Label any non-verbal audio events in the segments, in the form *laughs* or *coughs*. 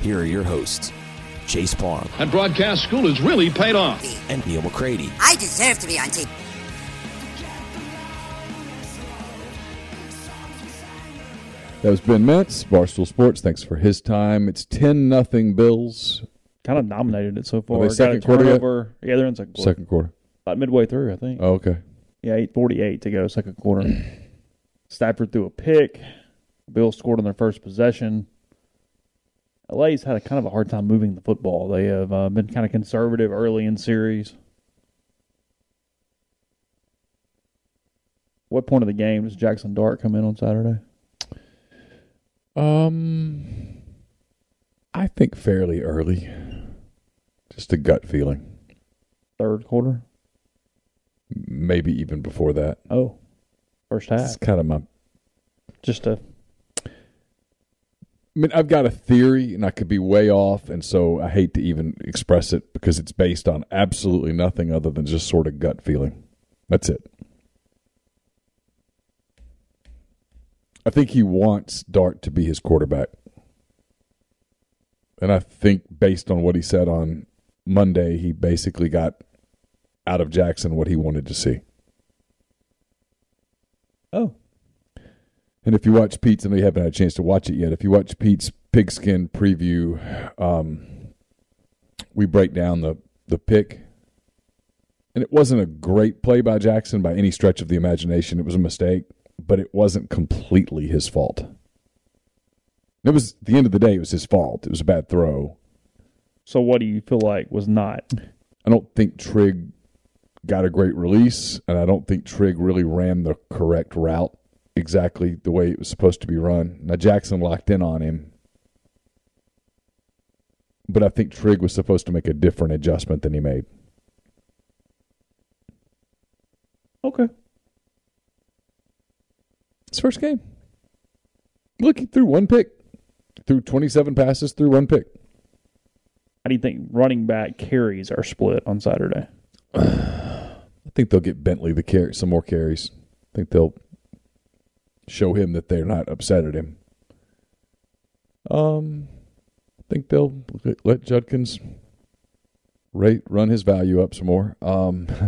here are your hosts, Chase Parham. And broadcast school has really paid off. and Neil McCready. I deserve to be on TV. That was Ben Mintz, Barstool Sports. Thanks for his time. It's 10 nothing Bills, kind of dominated it so far. they second quarter yet? Yeah, they're in second quarter. second quarter. About midway through, I think. Oh, okay. Yeah, eight forty-eight to go, second quarter. *clears throat* Stafford threw a pick. Bills scored on their first possession. LA's had a kind of a hard time moving the football. They have uh, been kind of conservative early in series. What point of the game does Jackson Dart come in on Saturday? Um, I think fairly early. Just a gut feeling. Third quarter. Maybe even before that. Oh, first half. It's kind of my. Just a mean, I've got a theory, and I could be way off, and so I hate to even express it because it's based on absolutely nothing other than just sort of gut feeling. That's it. I think he wants Dart to be his quarterback. And I think based on what he said on Monday, he basically got out of Jackson what he wanted to see. oh And if you watch Pete's, and you haven't had a chance to watch it yet, if you watch Pete's pigskin preview, um, we break down the, the pick. And it wasn't a great play by Jackson by any stretch of the imagination. It was a mistake, but it wasn't completely his fault. It was, at the end of the day, it was his fault. It was a bad throw. so what do you feel like was not? I don't think Trigg got a great release, and I don't think Trigg really ran the correct route exactly the way it was supposed to be run. Now Jackson locked in on him, but I think Trigg was supposed to make a different adjustment than he made. Okay. His first game. Look, he threw one pick, threw 27 passes, threw one pick. How do you think running back carries are split on Saturday? *sighs* I think they'll get Bentley the carry, some more carries. I think they'll show him that they're not upset at him. Um, I think they'll let- Judkins rate run his value up some more. Um, *laughs*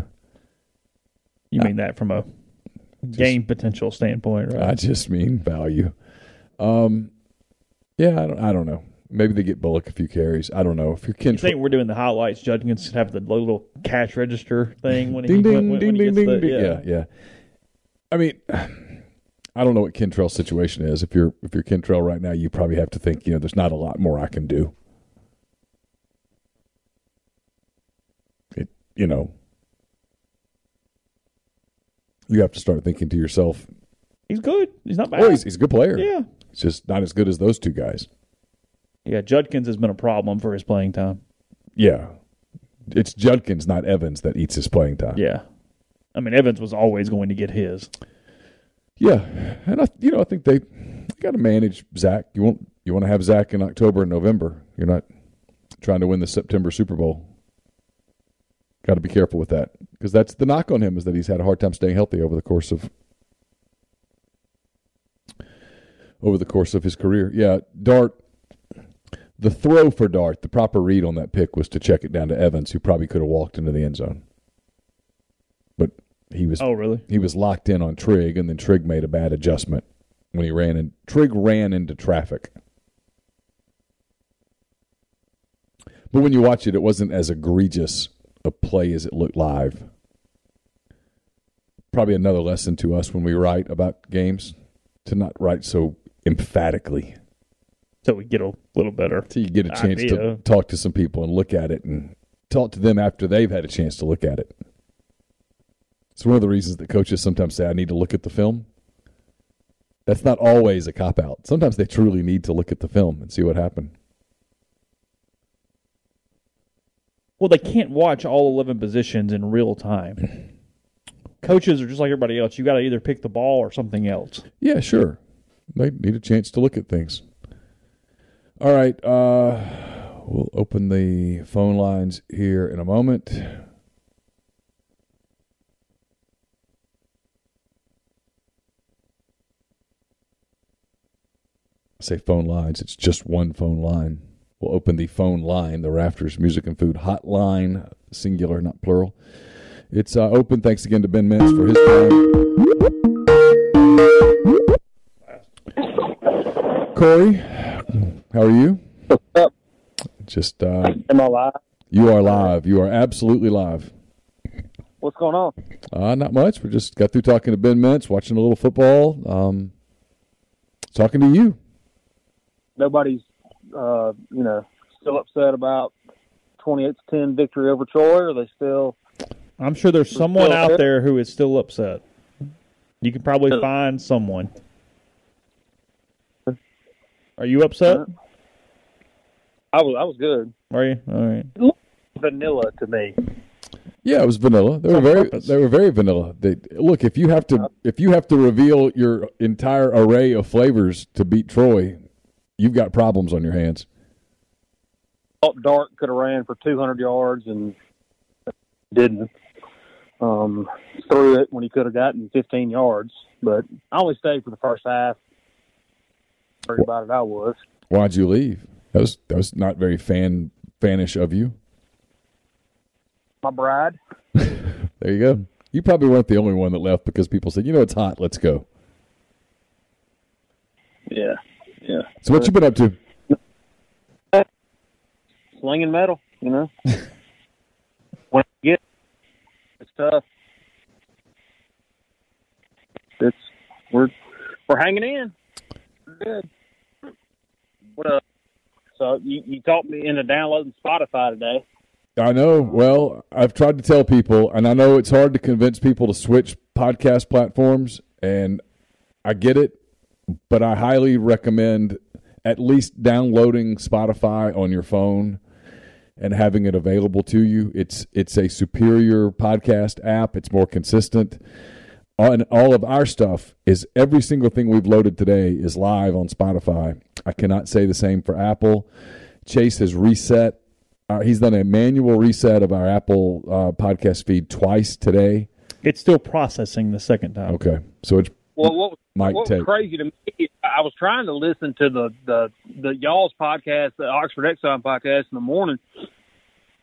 You mean that from a game potential standpoint, right? I just mean value. Um, yeah, I don't, I don't know. Maybe they get Bullock a few carries. I don't know if you're you think we're doing the highlights? Judkins have the little cash register thing when he ding ding when, when ding he ding gets ding, the, yeah. Yeah, yeah. I mean, I don't know what Kentrell's situation is. If you're if you're Kentrell right now, you probably have to think. You know, there's not a lot more I can do. It, you know, you have to start thinking to yourself, He's good. He's not bad. "Oh, he's, he's a good player. yeah, He's just not as good as those two guys." yeah. Judkins has been a problem for his playing time. Yeah, it's Judkins, not Evans, that eats his playing time. Yeah, I mean Evans was always going to get his. Yeah, and I, you know, I think they got to manage Zach. You want you want to have Zach in October and November. You're not trying to win the September Super Bowl. Got to be careful with that because that's the knock on him is that he's had a hard time staying healthy over the course of over the course of his career. Yeah, Dart. The throw for Dart, the proper read on that pick was to check it down to Evans, who probably could have walked into the end zone. He was Oh, really? he was locked in on Trigg, and then Trigg made a bad adjustment when he ran in. Trigg ran into traffic. But when you watch it, it wasn't as egregious a play as it looked live. Probably another lesson to us when we write about games to not write so emphatically. So we get a little better. So you get a chance to talk to some people and look at it and talk to them after they've had a chance to look at it. It's one of the reasons that coaches sometimes say, I need to look at the film. That's not always a cop out. Sometimes they truly need to look at the film and see what happened. Well, they can't watch all 11 positions in real time. *laughs* Coaches are just like everybody else. You got to either pick the ball or something else. Yeah, sure. They need a chance to look at things. All right. Uh, we'll open the phone lines here in a moment. Say phone lines, it's just one phone line. We'll open the phone line, the Rafters Music and Food Hotline, singular, not plural. It's uh, open. Thanks again to Ben Mintz for his time. Corey, how are you? What's up? Just uh, Am I live? you are live. You are absolutely live. What's going on? Uh, not much. We just got through talking to Ben Mintz, watching a little football, um, talking to you. Nobody's, uh, you know, still upset about 28 to 10 victory over Troy. Are they still? I'm sure there's someone out there? there who is still upset. You can probably find someone. Are you upset? I was, I was good. Are you? All right. Vanilla to me. Yeah, it was vanilla. They were very they were very vanilla. They look if you have to if you have to reveal your entire array of flavors to beat Troy, you've got problems on your hands. Thought Dart could have ran for 200 yards and didn't. Um, threw it when he could have gotten 15 yards, but I only stayed for the first half. Worried about it, I was. Why'd you leave? That was that was not very fan fanish of you. My bride. *laughs* There you go. You probably weren't the only one that left because people said, you know, it's hot. Let's go. Yeah, yeah. So what you been up to? slinging metal, you know. *laughs* when you get it's tough. It's we're we're hanging in. We're good. What up? So you, you talked me into downloading Spotify today. I know. Well, I've tried to tell people, and I know it's hard to convince people to switch podcast platforms, and I get it, but I highly recommend at least downloading Spotify on your phone and having it available to you. It's it's a superior podcast app. It's more consistent. And all of our stuff is every single thing we've loaded today is live on Spotify. I cannot say the same for Apple. Chase has reset. Uh, he's done a manual reset of our Apple uh, podcast feed twice today. It's still processing the second time. Okay, so it's Well, what was, Might what was crazy to me? I was trying to listen to the the the y'all's podcast, the Oxford Exit podcast in the morning,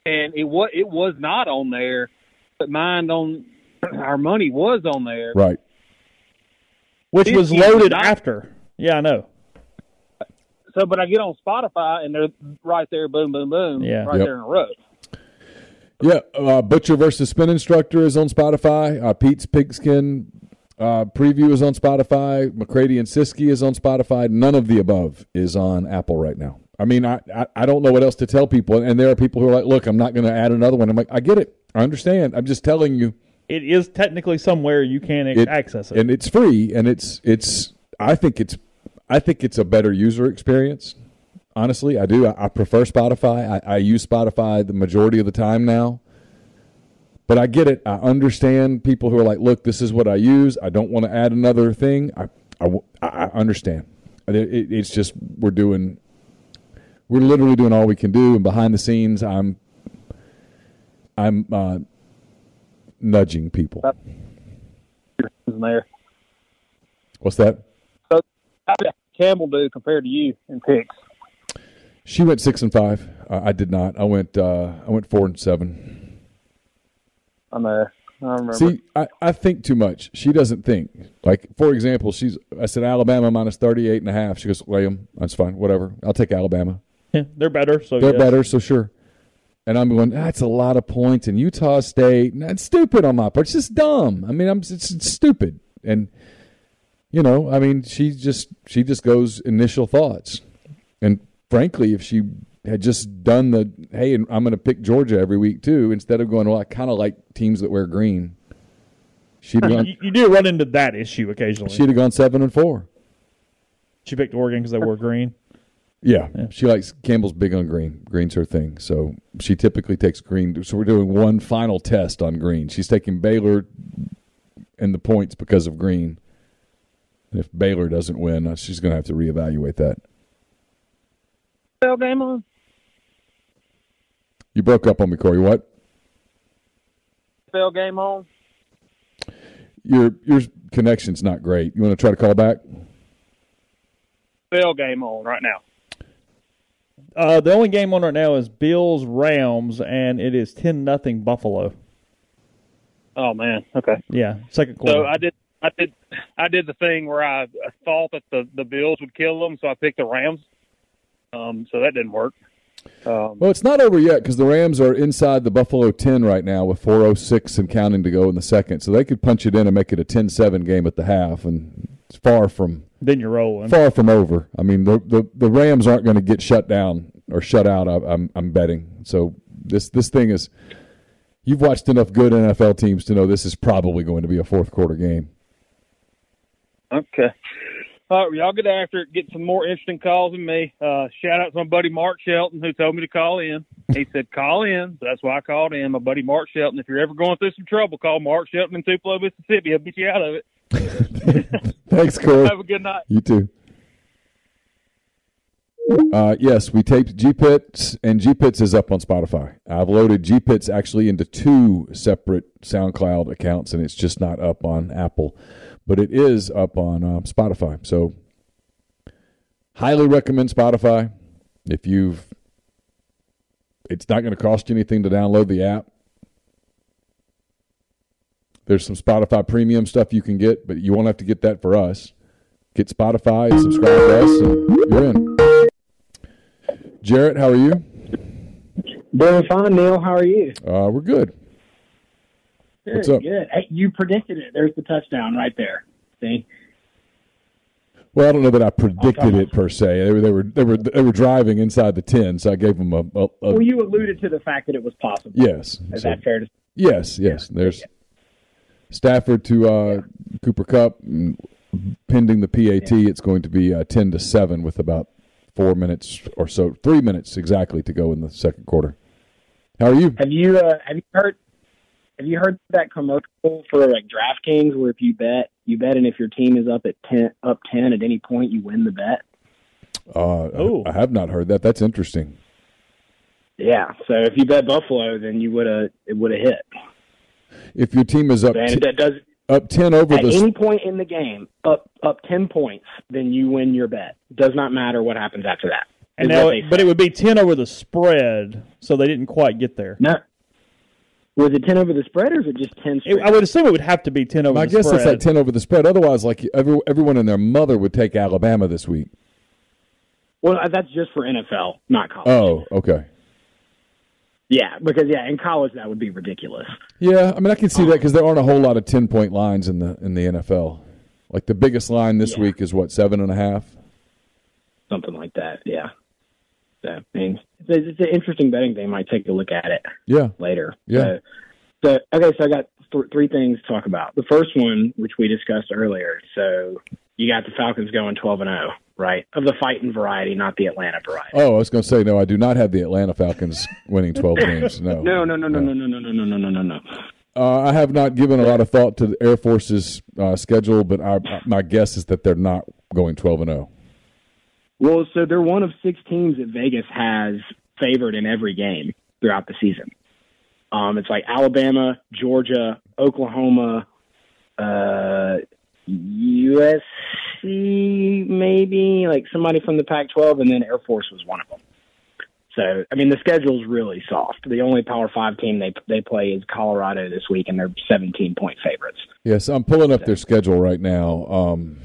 and it was it was not on there, but mine on *clears throat* our money was on there. right. Which was loaded not- after. Yeah, I know. So, but I get on Spotify and they're right there, boom, boom, boom, Yeah. right Yep. there in a row. Yeah, uh, Butcher versus Spin Instructor is on Spotify. Uh, Pete's Pigskin uh, preview is on Spotify. McCready and Siski is on Spotify. None of the above is on Apple right now. I mean, I, I, I don't know what else to tell people. And there are people who are like, look, I'm not going to add another one. I'm like, I get it. I understand. I'm just telling you. It is technically somewhere you can It- access it. and it's free and it's it's i think it's i think it's a better user experience honestly i do i, I prefer spotify I, I use spotify the majority of the time now but i get it i understand people who are like look this is what i use i don't want to add another thing I, understand it, it, it's just we're doing we're literally doing all we can do and behind the scenes i'm i'm uh, nudging people. there. What's that? So how did Campbell do compared to you in picks? She went six and five. Uh, I did not. I went. Uh, I went four and seven. I'm there. I remember. See, I, I think too much. She doesn't think. Like, for example, she's. I said Alabama minus 38 and a half. She goes, William, that's fine. Whatever. I'll take Alabama. Yeah, they're better. So They're yes. better, so sure. And I'm going. That's a lot of points in Utah State. And That's stupid on my part. It's just dumb. I mean, I'm. It's, it's stupid. And you know, I mean, she just she just goes initial thoughts. And frankly, if she had just done the hey, and I'm going to pick Georgia every week too, instead of going, well, I kind of like teams that wear green. She'd gone. You, you do run into that issue occasionally. She'd have gone seven and four. she picked Oregon because they wore green. Yeah, she likes Campbell's big on green. Green's her thing, so she typically takes green. So we're doing one final test on green. She's taking Baylor and the points because of green. And if Baylor doesn't win, uh, she's going to have to reevaluate that. NFL game on? You broke up on me, Corey. What? NFL game on? Your your connection's not great. You want to try to call back? NFL game on right now. Uh, the only game on right now is Bills Rams, and it is ten nothing Buffalo. Oh man. Okay. Yeah, second quarter. So I did. I did. I did the thing where I thought that the the Bills would kill them, so I picked the Rams. Um, so that didn't work. Um, Well, it's not over yet because the Rams are inside the Buffalo 10 right now with 4.06 and counting to go in the second. So they could punch it in and make it a 10 7 game at the half. And it's far from then you're rolling. far from over. I mean, the the, the Rams aren't going to get shut down or shut out. I, I'm I'm betting. So this this thing is. You've watched enough good NFL teams to know this is probably going to be a fourth quarter game. Okay. All right, y'all get after it. Get some more interesting calls than me. Uh, shout out to my buddy Mark Shelton who told me to call in. He said call in, so that's why I called in. My buddy Mark Shelton. If you're ever going through some trouble, call Mark Shelton in Tupelo, Mississippi. He'll get you out of it. *laughs* *laughs* Thanks, Corey. Have a good night. You too. Uh, yes, we taped G Pits, and G Pits is up on Spotify. I've loaded G Pits actually into two separate SoundCloud accounts, and it's just not up on Apple, but it is up on uh, Spotify. So, highly recommend Spotify if you've. It's not going to cost you anything to download the app. There's some Spotify premium stuff you can get, but you won't have to get that for us. Get Spotify and subscribe to us, and you're in. Jarrett, how are you? Doing fine, Neil. How are you? Uh, we're good. Good, What's up? good. Hey, you predicted it. There's the touchdown right there. See? Well, I don't know that I predicted it per se. They were they were they were they were driving inside the ten, so I gave them a, a, a Well, you alluded to the fact that it was possible. yes. Is So- that fair to say? yes, yes. There's Stafford to uh, Cooper Kupp, pending the PAT. It's going to be uh, ten to seven with about four minutes or so, three minutes exactly to go in the second quarter. How are you? Have you uh, have you heard have you heard that commercial for like DraftKings where if you bet you bet and if your team is up at ten up ten at any point you win the bet? Uh, Oh. I, I have not heard that. That's interesting. Yeah. So if you bet Buffalo, then you would have it would have hit. If your team is up And t- that does up ten over at the any point in the game up up ten points, then you win your bet. Does not matter what happens after that. and now, but it would be ten over the spread, so they didn't quite get there. No. Was it ten over the spread, or is it just ten? It, Straight? I would assume it would have to be ten over My the guess spread. it's like ten over the spread. Otherwise, like every, everyone and their mother would take Alabama this week. well, uh, that's just for NFL, not college. Oh, okay. Yeah, because yeah, in college that would be ridiculous. Yeah, I mean, I can see that because there aren't a whole lot of ten point lines in the in the NFL. Like the biggest line this Yeah. week is what seven and a half. something like that. Yeah. So, I mean, it's, it's an interesting betting thing. I Might take a look at it Yeah, later. Yeah. So, so okay, so I got th- three things to talk about. The first one, which we discussed earlier. So you got the Falcons going twelve and zero, right? Of the fighting variety, not the Atlanta variety. Oh, I was going to say no. I do not have the Atlanta Falcons *laughs* winning twelve games. No, No, no, no, no, no, no, no, no, no, no, no, no, no. Uh, I have not given a lot of thought to the Air Force's uh, schedule, but I, my guess is that they're not going twelve and oh. zero. Well, so they're one of six teams that Vegas has favored in every game throughout the season. Um, it's like Alabama, Georgia, Oklahoma, uh, USC, maybe like somebody from the Pac-12, and then Air Force was one of them. So, I mean, the schedule's really soft. The only Power Five team they they play is Colorado this week, and they're 17 point favorites. Yes, I'm pulling up their schedule right now. Um,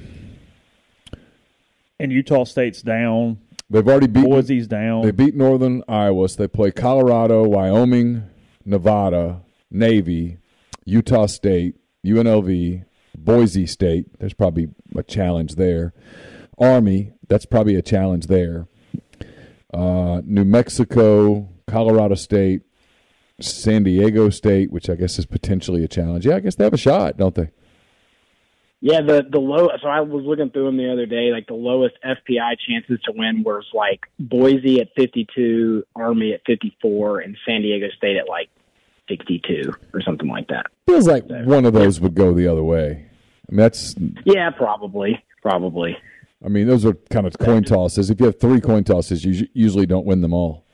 And Utah State's down. they've already beaten. Boise's down. They beat Northern Iowa. So they play Colorado, Wyoming, Nevada, Navy, Utah State, UNLV, Boise State. There's probably a challenge there. Army. That's probably a challenge there. Uh, New Mexico, Colorado State, San Diego State, which I guess is potentially a challenge. Yeah, I guess they have a shot, don't they? Yeah, the the low. So I was looking through them the other day. Like the lowest FPI chances to win was like Boise at 52, Army at 54, and San Diego State at like 62 or something like that. Feels like one of those would go the other way. I mean, that's. Yeah, probably, probably. I mean, those are kind of coin tosses. If you have three coin tosses, you usually don't win them all.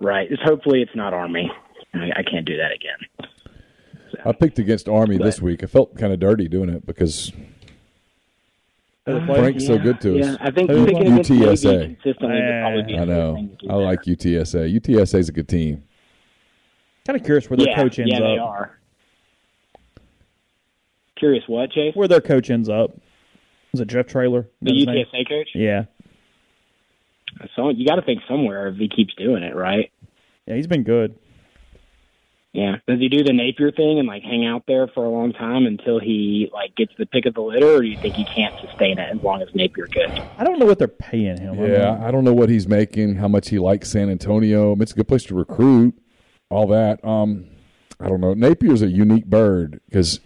Right. Just hopefully it's not Army. I, I can't do that again. I picked against Army this week. I felt kind of dirty doing it because Frank's so good to yeah. us. I think Who? picking against Navy UTSA. consistently would probably be I a good know. thing to do I like UTSA. UTSA is a good team. Kind of curious where their yeah, coach ends yeah, they up. are. Curious what, Chase? Where their coach ends up. Was it Jeff Traylor? The Is that his name? UTSA coach? Yeah. So you got to think somewhere if he keeps doing it, right? Yeah, he's been good. Yeah. Does he do the Napier thing and like hang out there for a long time until he like gets the pick of the litter, or do you think he can't sustain it as long as Napier could? I don't know what they're paying him. I Yeah, mean, I don't know what he's making, how much he likes San Antonio. I mean, It's a good place to recruit, all that. Um, I don't know. Napier's a unique bird because,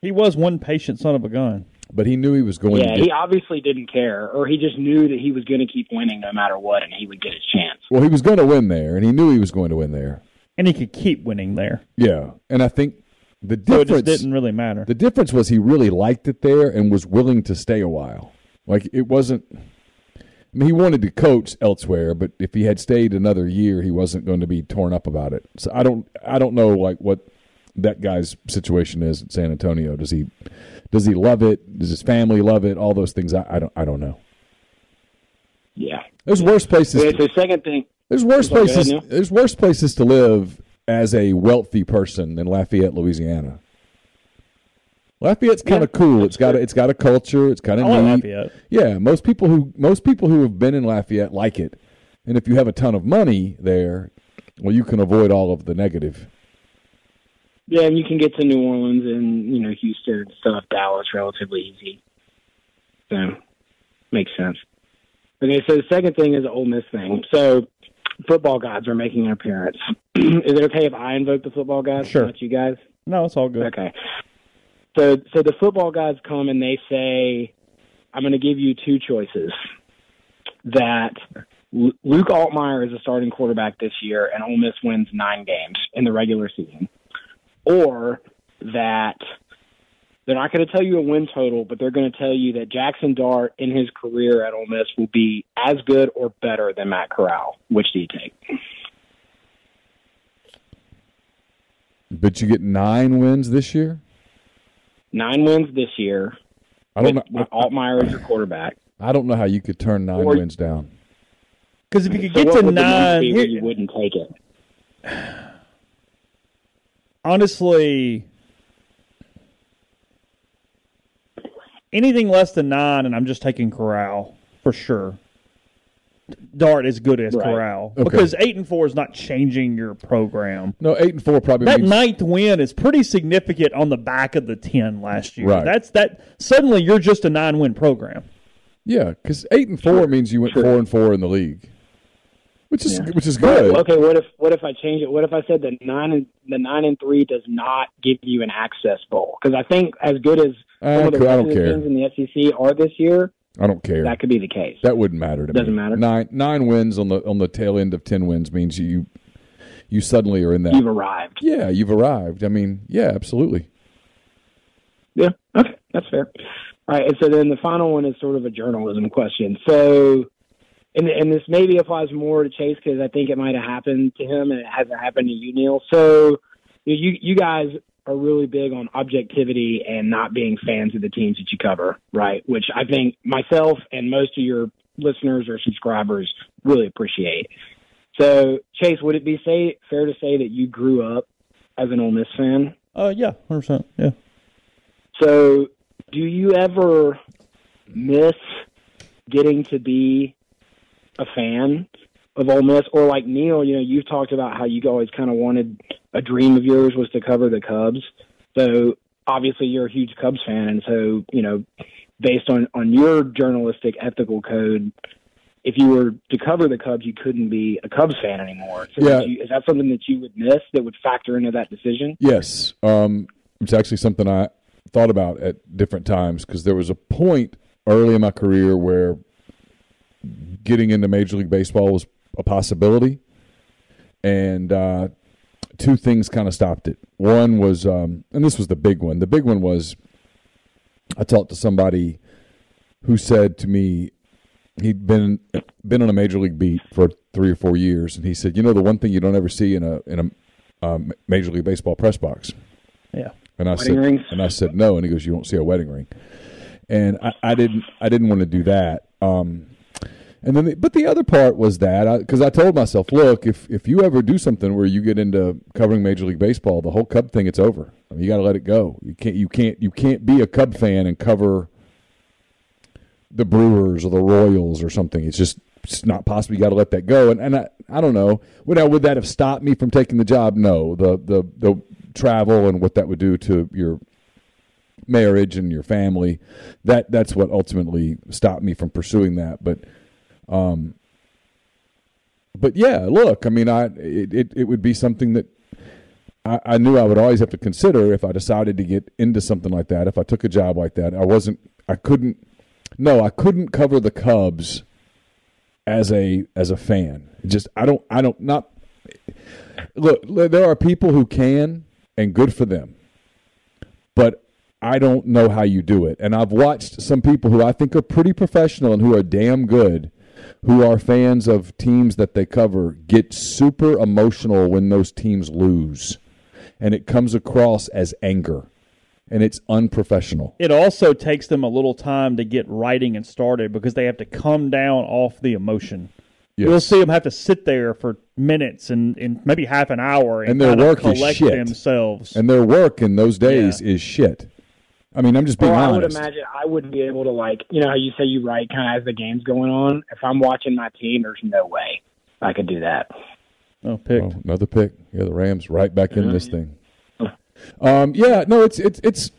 he was one patient son of a gun. but he knew he was going Yeah, to he obviously didn't care, or he just knew that he was going to keep winning no matter what, and he would get his chance. Well, he was going to win there, and he knew he was going to win there. And he could keep winning there. Yeah, and I think the So it just difference didn't really matter. the difference was he really liked it there and was willing to stay a while. Like it wasn't. I mean, he wanted to coach elsewhere, but if he had stayed another year, he wasn't going to be torn up about it. So I don't, I don't know like what that guy's situation is in San Antonio. Does he, does he love it? Does his family love it? All those things. I, I don't, I don't know. Yeah. There's worse places. Okay, so second thing, There's worse places. There's worse places to live as a wealthy person than Lafayette, Louisiana. Lafayette's kind of cool. It's got a, it's got a culture. It's kind of neat. Lafayette. Yeah, most people who most people who have been in Lafayette like it, and if you have a ton of money there, well, you can avoid all of the negative. yeah, and you can get to New Orleans and you know Houston and stuff, Dallas, relatively easy. So makes sense. Okay, so the second thing is the Ole Miss thing. So football gods are making an appearance. *clears throat* is it okay if I invoke the football gods? Sure. Not you guys. No, it's all good. Okay. So so the football guys come and they say, I'm going to give you two choices. That Luke Altmyer is a starting quarterback this year, and Ole Miss wins nine games in the regular season, or that they're not going to tell you a win total, but they're going to tell you that Jackson Dart in his career at Ole Miss will be as good or better than Matt Corral. Which do you take? But you get nine wins this year. Nine wins this year I don't with, know. with Altmyer as your quarterback. I don't know how you could turn nine Or- wins down. Because if you could So get what to would the nine, be here- you wouldn't take it. *sighs* honestly, anything less than nine, and I'm just taking Corral for sure. Dart is good as Right. Corral Okay. because eight and four is not changing your program. No, eight and four probably That means ninth win is pretty significant on the back of the ten last year. Right. That's that. Suddenly, you're just a nine win program. yeah, because eight and four means you went Sure. four and four in the league, which is which is But, good. okay, what if what if I change it? What if I said the nine and the nine and three does not give you an access bowl? Because I think as good as I some eh, of the don't- I don't care. teams in the SEC are this year, I don't care. that could be the case. That wouldn't matter to me. Doesn't matter? Nine nine wins on the on the tail end of ten wins means you you suddenly are in that. You've arrived. yeah, you've arrived. I mean, yeah, absolutely. Yeah. Okay, that's fair. All right, and so then the final one is sort of a journalism question. So, and and this maybe applies more to Chase because I think it might have happened to him and it hasn't happened to you, Neil. So, you you guys are really big on objectivity and not being fans of the teams that you cover, right? Which I think myself and most of your listeners or subscribers really appreciate. So, Chase, would it be say fair to say that you grew up as an Ole Miss fan? Uh, yeah, hundred percent. Yeah. So, do you ever miss getting to be a fan of Ole Miss, or like Neil? You know, you've talked about how you always kind of wanted a dream of yours was to cover the Cubs. So obviously, you're a huge Cubs fan, and so you know, based on on your journalistic ethical code, if you were to cover the Cubs, you couldn't be a Cubs fan anymore. So Yeah. you, is that something that you would miss that would factor into that decision? Yes, um, it's actually something I thought about at different times because there was a point early in my career where getting into Major League Baseball was a possibility, and uh, two things kind of stopped it. One was, um, and this was the big one. The big one was I talked to somebody who said to me he'd been been on a major league beat for three or four years, and he said, "You know, the one thing you don't ever see in a in a um, Major League Baseball press box." Yeah. And I Wedding said, rings? and I said no, and he goes, "You won't see a wedding ring." And I, I didn't, I didn't want to do that. Um, and then, the, but the other part was that because I, told myself, look, if if you ever do something where you get into covering Major League Baseball, the whole Cub thing, it's over. I mean, you got to let it go. You can't, you can't, you can't be a Cub fan and cover the Brewers or the Royals or something. It's just it's not possible. You got to let that go. And and I, I don't know. Would I, would that have stopped me from taking the job? No. The the the travel and what that would do to your marriage and your family. That that's what ultimately stopped me from pursuing that. But um but yeah, look, I mean I it, it, it would be something that I, I knew I would always have to consider if I decided to get into something like that, if I took a job like that. I wasn't I couldn't no, I couldn't cover the Cubs as a as a fan. Just I don't I don't not look there are people who can and good for them. But I don't know how you do it. And I've watched some people who I think are pretty professional and who are damn good who are fans of teams that they cover get super emotional when those teams lose. And it comes across as anger. And it's unprofessional. It also takes them a little time to get writing and started because they have to come down off the emotion. Yes. You'll see them have to sit there for minutes and, and maybe half an hour and, And their work is collect shit. themselves. And their work in those days is shit. I mean, I'm just being Well, I would imagine I wouldn't be able to like you know how you say you write kind of as the game's going on. If I'm watching my team, there's no way I could do that. oh, picked. Oh, another pick. Yeah, the Rams right back in this thing. Um, yeah, no, it's it's it's.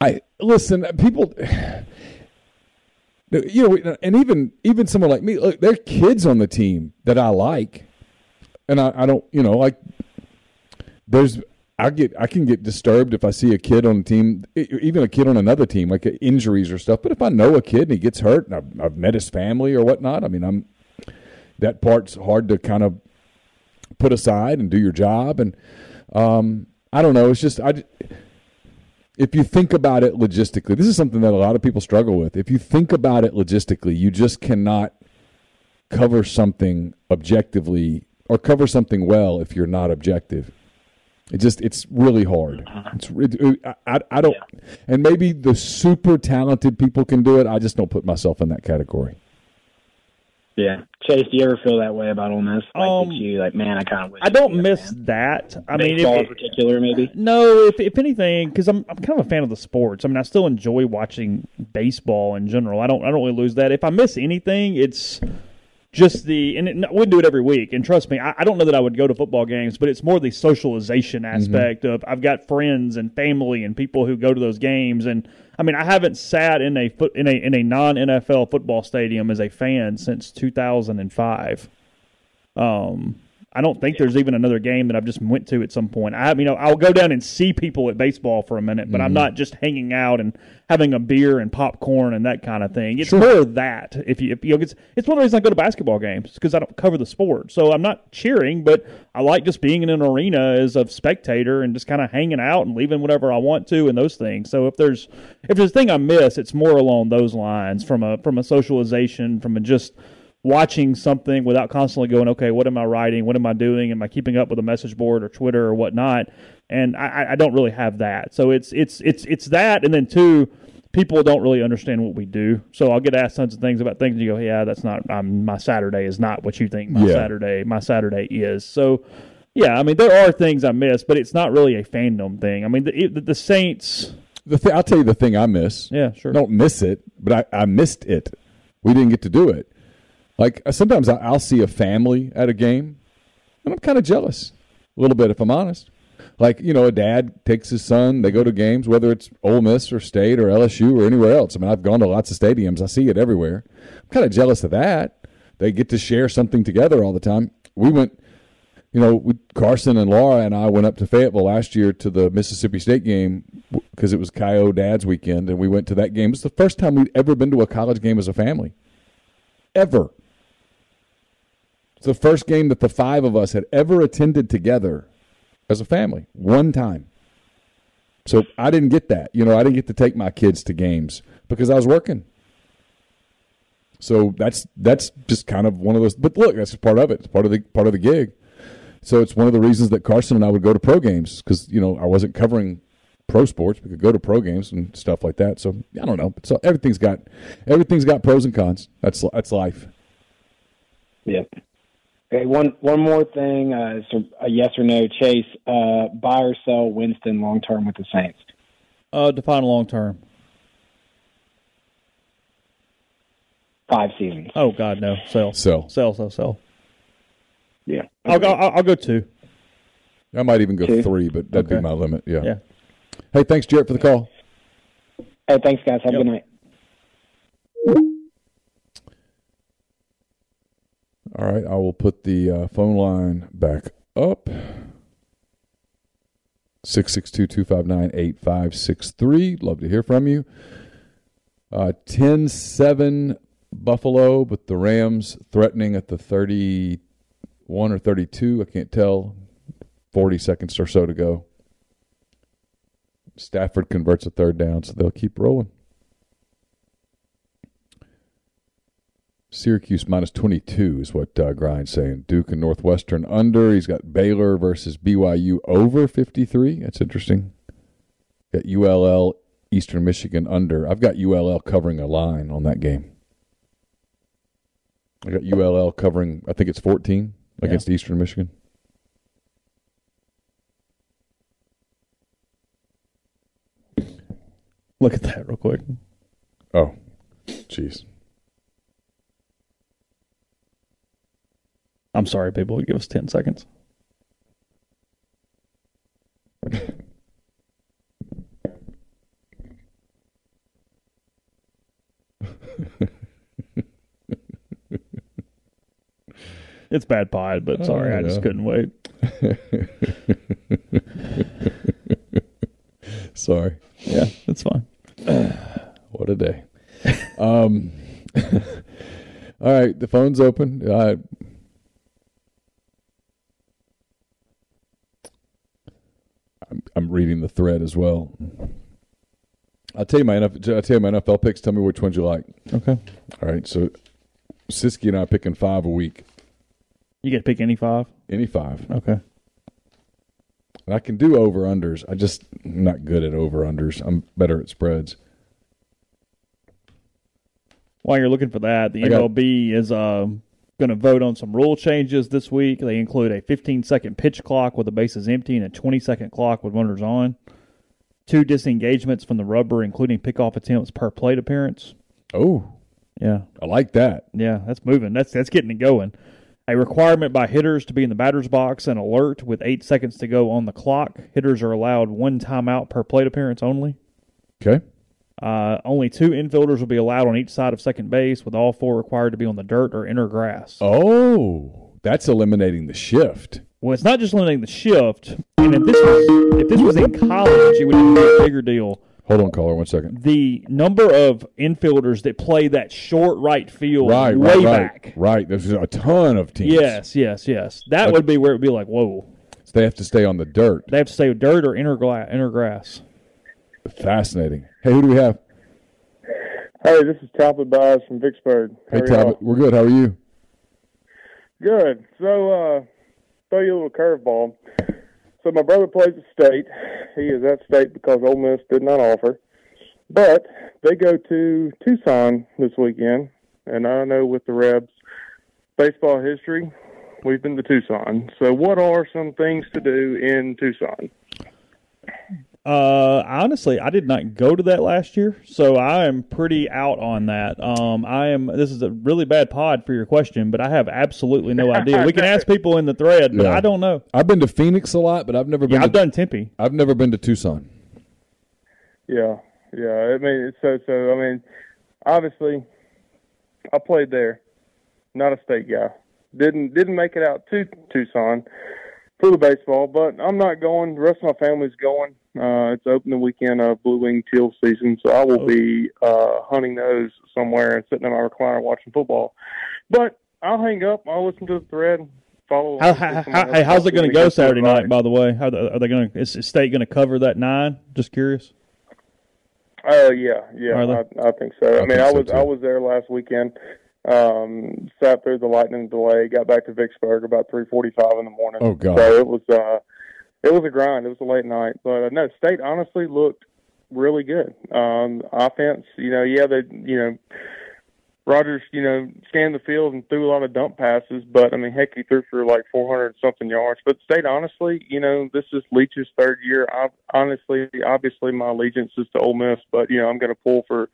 I listen. People, *sighs* you know, and even even someone like me, look, there are kids on the team that I like, and I, I don't, you know, like there's. I get I can get disturbed if I see a kid on a team, even a kid on another team, like injuries or stuff. But if I know a kid and he gets hurt, and I've, I've met his family or whatnot, I mean, I'm that part's hard to kind of put aside and do your job. And um, I don't know. It's just I. If you think about it logistically, this is something that a lot of people struggle with. If you think about it logistically, you just cannot cover something objectively or cover something well if you're not objective. It just it's really hard. It's it, I, I, I don't and maybe the super talented people can do it. I just don't put myself in that category. Yeah, Chase, do you ever feel that way about Ole Miss? Like Um, you like, man, I kind of wish I don't miss that. I mean, baseball in particular, maybe. No, if if anything, because I'm I'm kind of a fan of the sports. I mean, I still enjoy watching baseball in general. I don't I don't really lose that. If I miss anything, it's just the and it, we do it every week. And trust me, I, I don't know that I would go to football games, but it's more the socialization aspect of I've got friends and family and people who go to those games. And I mean, I haven't sat in a foot in a in a non NFL football stadium as a fan since 2005. Um, I don't think there's even another game that I've just went to at some point. I, you know, I'll go down and see people at baseball for a minute, but I'm mm-hmm. not just hanging out and having a beer and popcorn and that kind of thing. It's more of that. If you, if you, it's, it's one of the reasons I go to basketball games because I don't cover the sport, so I'm not cheering, but I like just being in an arena as a spectator and just kind of hanging out and leaving whatever I want to and those things. So if there's if there's a thing I miss, it's more along those lines from a from a socialization, from a just watching something without constantly going, okay, what am I writing? What am I doing? Am I keeping up with a message board or Twitter or whatnot? and I, I don't really have that. So it's it's it's it's that, and then two, people don't really understand what we do. So I'll get asked tons of things about things, and you go, "Yeah, that's not um, my Saturday is not what you think my Yeah. Saturday my Saturday is." So. Yeah, I mean there are things I miss, but it's not really a fandom thing. I mean the the, the Saints. The th- I'll tell you the thing I miss. Yeah, sure. Don't miss it, but I, I missed it. We didn't get to do it. Like uh, sometimes I'll see a family at a game, and I'm kind of jealous a little bit, if I'm honest. Like you know, a dad takes his son, they go to games, whether it's Ole Miss or State or LSU or anywhere else. I mean, I've gone to lots of stadiums. I see it everywhere. I'm kind of jealous of that. They get to share something together all the time. We went you know, we, Carson and Laura and I went up to Fayetteville last year to the Mississippi State game because it was Kyo Dad's weekend, and we went to that game. It was the first time we'd ever been to a college game as a family, ever. It's the first game that the five of us had ever attended together as a family, one time. So I didn't get that. You know, I didn't get to take my kids to games because I was working. So that's that's just kind of one of those. But look, that's part of it. It's part of the part of the gig. So it's one of the reasons that Carson and I would go to pro games because you know I wasn't covering pro sports. We could go to pro games and stuff like that. So I don't know. So everything's got everything's got pros and cons. That's that's life. Yep. Okay, one one more thing. Uh, it's a, a yes or no. Chase, uh, buy or sell Winston long term with the Saints. Uh, define long term. Five seasons. Oh God, no. Sell, Sell. sell, sell, sell. Yeah. I'll go. I'll, I'll go two. I might even go Two. three, but that'd be my limit. Yeah. Yeah. Hey, thanks, Jarrett, for the call. Hey, thanks, guys. Have Yep. a good night. All right, I will put the uh, phone line back up. 662-259-8563. Love to hear from you. Uh 10-7 Buffalo, but the Rams threatening at the 31 or 32. I can't tell. 40 seconds or so to go. Stafford converts a third down, so they'll keep rolling. Syracuse minus 22 is what uh, Grind's saying. Duke and Northwestern under. He's got Baylor versus BYU over 53. That's interesting. Got ULL Eastern Michigan under. I've got ULL covering a line on that game. I got ULL covering, I think it's 14 against Eastern Michigan. Look at that real quick. Oh, jeez. I'm sorry, people. Give us ten seconds. it's bad pod, but sorry, Oh, I just couldn't wait. *laughs* Sorry. Yeah, it's fine. *sighs* What a day. um, *laughs* all right, the phone's open. Uh, I'm, I'm reading the thread as well. I'll tell you my NFL, I'll tell you my NFL picks. Tell me which ones you like. Okay. All right, so Siski and I are picking five a week. You get to pick any five. Any five. Okay. And I can do over unders. I just am not good at over unders. I'm better at spreads. While you're looking for that, the I got- MLB is um, going to vote on some rule changes this week. They include a 15 second pitch clock with the bases empty and a 20 second clock with runners on. Two disengagements from the rubber, including pickoff attempts per plate appearance. Oh, Yeah, I like that. yeah, that's moving. That's that's getting it going. A requirement by hitters to be in the batter's box and alert with eight seconds to go on the clock. Hitters are allowed one timeout per plate appearance only. Okay. Uh, only two infielders will be allowed on each side of second base, with all four required to be on the dirt or inner grass. Oh, that's eliminating the shift. Well, it's not just limiting the shift. And if this was if this was in college, it would even be a bigger deal. Hold on, caller, one second. The number of infielders that play that short right field Right, way right, right, back. right. There's a ton of teams. Yes, yes, yes. That would be where it would be like, whoa. So they have to stay on the dirt. They have to stay with dirt or inner, gla- inner grass. Fascinating. Hey, who do we have? Hey, this is Talbot Byes from Vicksburg. How Hey. Talbot. We're good. How are you? Good. So, uh, throw you a little curveball. so my brother plays at State. He is at State because Ole Miss did not offer. But they go to Tucson this weekend, and I know with the Rebs baseball history, we've been to Tucson. So, what are some things to do in Tucson? Uh, honestly, I did not go to that last year, so I am pretty out on that. Um, I am. This is a really bad pod for your question, but I have absolutely no idea. we can ask people in the thread, but Yeah. I don't know. I've been to Phoenix a lot, but I've never been. Yeah, to, I've done Tempe. I've never been to Tucson. Yeah, yeah. I mean, it's so so. I mean, obviously, I played there. Not a state guy. Didn't didn't make it out to Tucson for the baseball, but I'm not going. The rest of my family's going. Uh, it's open the weekend of blue wing teal season, so I will be uh, hunting those somewhere and sitting in my recliner watching football. But I'll hang up. I'll listen to the thread. Follow. How, how, how, hey, how's it going to go Saturday night? By the way, how are they going to? Is State going to cover that nine? Just curious. Oh yeah, yeah, they? I, I think so. I, I mean, I was too. I was there last weekend. Um, sat through the lightning delay. Got back to Vicksburg about three forty-five in the morning. Oh, God. So it was uh, it was a grind. It was a late night, but uh, no, State honestly looked really good. Um, offense, you know, yeah, they, you know, Rogers, you know, scanned the field and threw a lot of dump passes, but I mean, heck, he threw for like 400 something yards. But State, honestly, you know, this is Leach's third year. I, honestly, obviously, my allegiance is to Ole Miss, but you know, I'm going to pull for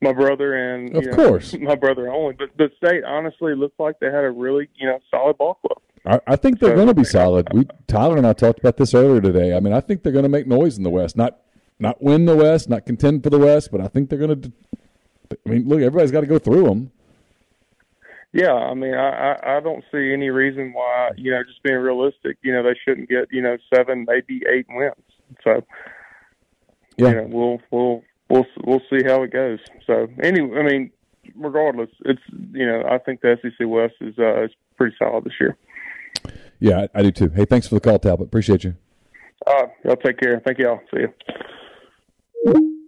my brother and Of you know, course. *laughs* my brother only. But but State, honestly, looked like they had a really you know solid ball club. I, I think they're going to be solid. We Tyler and I talked about this earlier today. I mean, I think they're going to make noise in the West. Not not win the West, not contend for the West, but I think they're going to. I mean, look, everybody's got to go through them. Yeah, I mean, I, I I don't see any reason why you know just being realistic, you know, they shouldn't get you know seven, maybe eight wins. So Yeah. you know, we'll we'll we'll we'll see how it goes. So anyway, I mean, regardless, it's you know, I think the SEC West is uh, is pretty solid this year. Yeah, I, I do too. Hey, thanks for the call, Talbot. Appreciate you. Uh, y'all take care. Thank y'all. See you.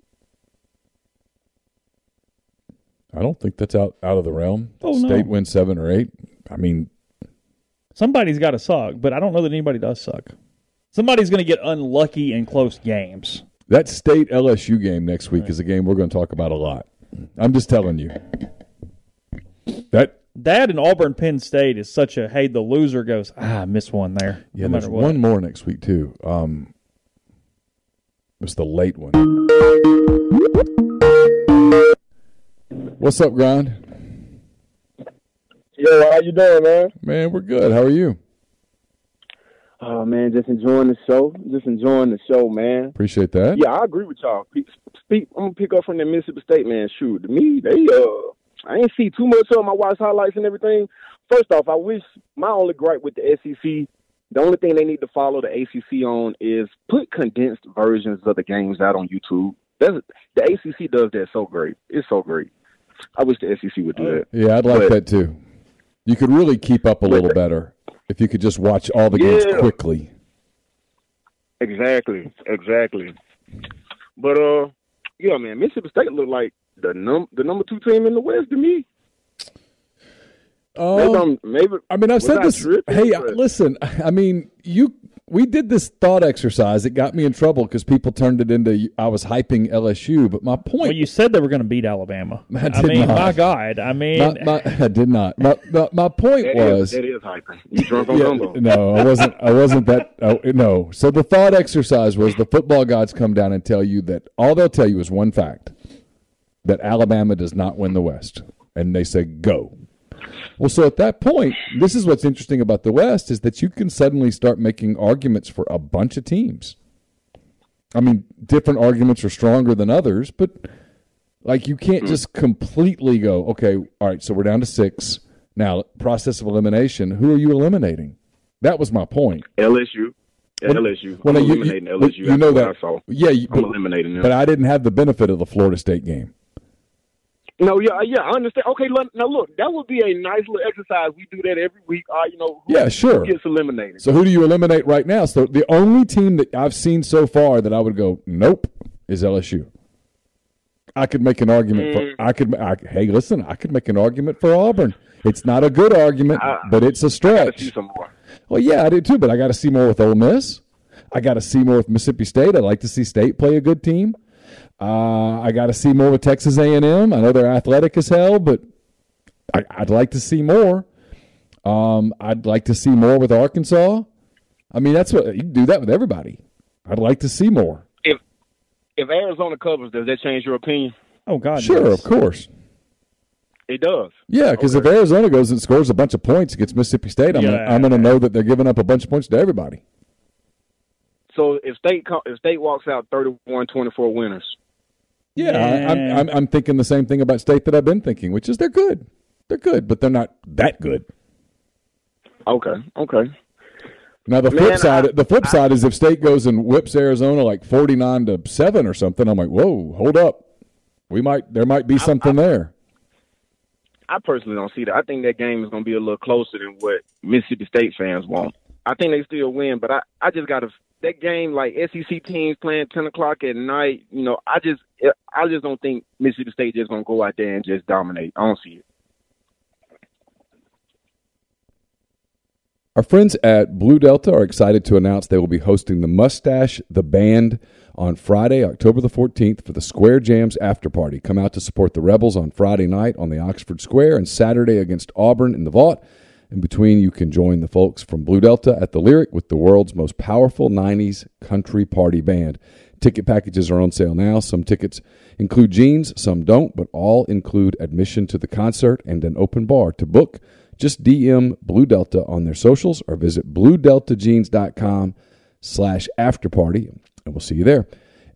I don't think that's out out of the realm. Oh, no. State wins seven or eight. I mean, Somebody's got to suck, but I don't know that anybody does suck. Somebody's going to get unlucky in close games. that state LSU game next week is a game we're going to talk about a lot. I'm just telling you. That That and Auburn Penn State is such a hey, the loser goes ah, I missed one there. yeah, no there's what. one more next week too. Um, it's the late one. What's up, grind? Yo, how you doing, man? Man, we're good. How are you? Oh man, just enjoying the show. Just enjoying the show, man. Appreciate that. Yeah, I agree with y'all. Speak, I'm gonna pick up from the Mississippi State man. Shoot, to me, they uh, I ain't see too much of them. I watch highlights and everything. First off, I wish my only gripe with the SEC, the only thing they need to follow the ACC on is put condensed versions of the games out on YouTube. That's the ACC does that so great. It's so great. I wish the SEC would do that. Yeah, I'd like But- that too. You could really keep up a little better if you could just watch all the games quickly. Exactly, exactly. But uh, yeah, man, Mississippi State look like the num the number two team in the West to me. maybe, Um, I'm, maybe I mean, I've said I this. tripping? Hey, But- listen. I mean, you. We did this thought exercise. It got me in trouble because people turned it into I was hyping LSU. But my point. Well, you said they were going to beat Alabama. *laughs* I I, did mean, not. my God. I mean, my, my, I did not. My, my, my point that is, was. that is hyping. You drunk on Yeah, no, I wasn't. I wasn't that. Oh, no. So the thought exercise was the football gods come down and tell you that all they'll tell you is one fact: that Alabama does not win the West, and they say go. Well, so at that point, this is what's interesting about the West is that you can suddenly start making arguments for a bunch of teams. I mean, different arguments are stronger than others, but like you can't just completely go, okay, all right, so we're down to six. Now, process of elimination, who are you eliminating? That was my point. LSU. When- LSU. when I'm you- eliminating you- LSU. you know that-. Yeah, you- I'm but- eliminating them. But I didn't have the benefit of the Florida State game. No, yeah, yeah, I understand. Okay, now look, that would be a nice little exercise. We do that every week. Uh, you know, who, Yeah, sure. gets eliminated? So who do you eliminate right now? So the only team that I've seen so far that I would go, nope, is LSU. I could make an argument Mm. for I could I, hey listen I could make an argument for Auburn. It's not a good argument, I- but it's a stretch. see some more. Well, yeah, I did too, but I got to see more with Ole Miss. I got to see more with Mississippi State. I'd like to see State play a good team. Uh, I got to see more with Texas A&M. I know they're athletic as hell, but I, would like to see more. Um, I'd like to see more with Arkansas. I mean, that's what you can do that with everybody. I'd like to see more. If if Arizona covers, does that change your opinion? Oh God, sure, yes. of course. It does. Yeah, because Okay. if Arizona goes and scores a bunch of points against Mississippi State, I'm Yeah. gonna, I'm going to know that they're giving up a bunch of points to everybody. So if state if state walks out 31-24 winners, Yeah, I, I'm, I'm I'm thinking the same thing about State that I've been thinking, which is they're good, they're good, but they're not that good. okay, okay. Now the Man, flip side, I- the flip side is if State goes and whips Arizona like forty nine to seven or something, I'm like, whoa, hold up, we might there might be something there. I personally don't see that. I think that game is going to be a little closer than what Mississippi State fans want. I think they still win, but I, I just got to that game like SEC teams playing ten o'clock at night. You know, I just I just don't think Mississippi State just to go out there and just dominate. I don't see it. Our friends at Blue Delta are excited to announce they will be hosting the Mustache the Band on Friday, October the 14th for the Square Jams after party. Come out to support the Rebels on Friday night on the Oxford Square and Saturday against Auburn in the Vault. In between, you can join the folks from Blue Delta at the Lyric with the world's most powerful 90s country party band. Ticket packages are on sale now. Some tickets include jeans, some don't, but all include admission to the concert and an open bar. To book, just DM Blue Delta on their socials or visit bluedeltajeans.com slash afterparty, and we'll see you there.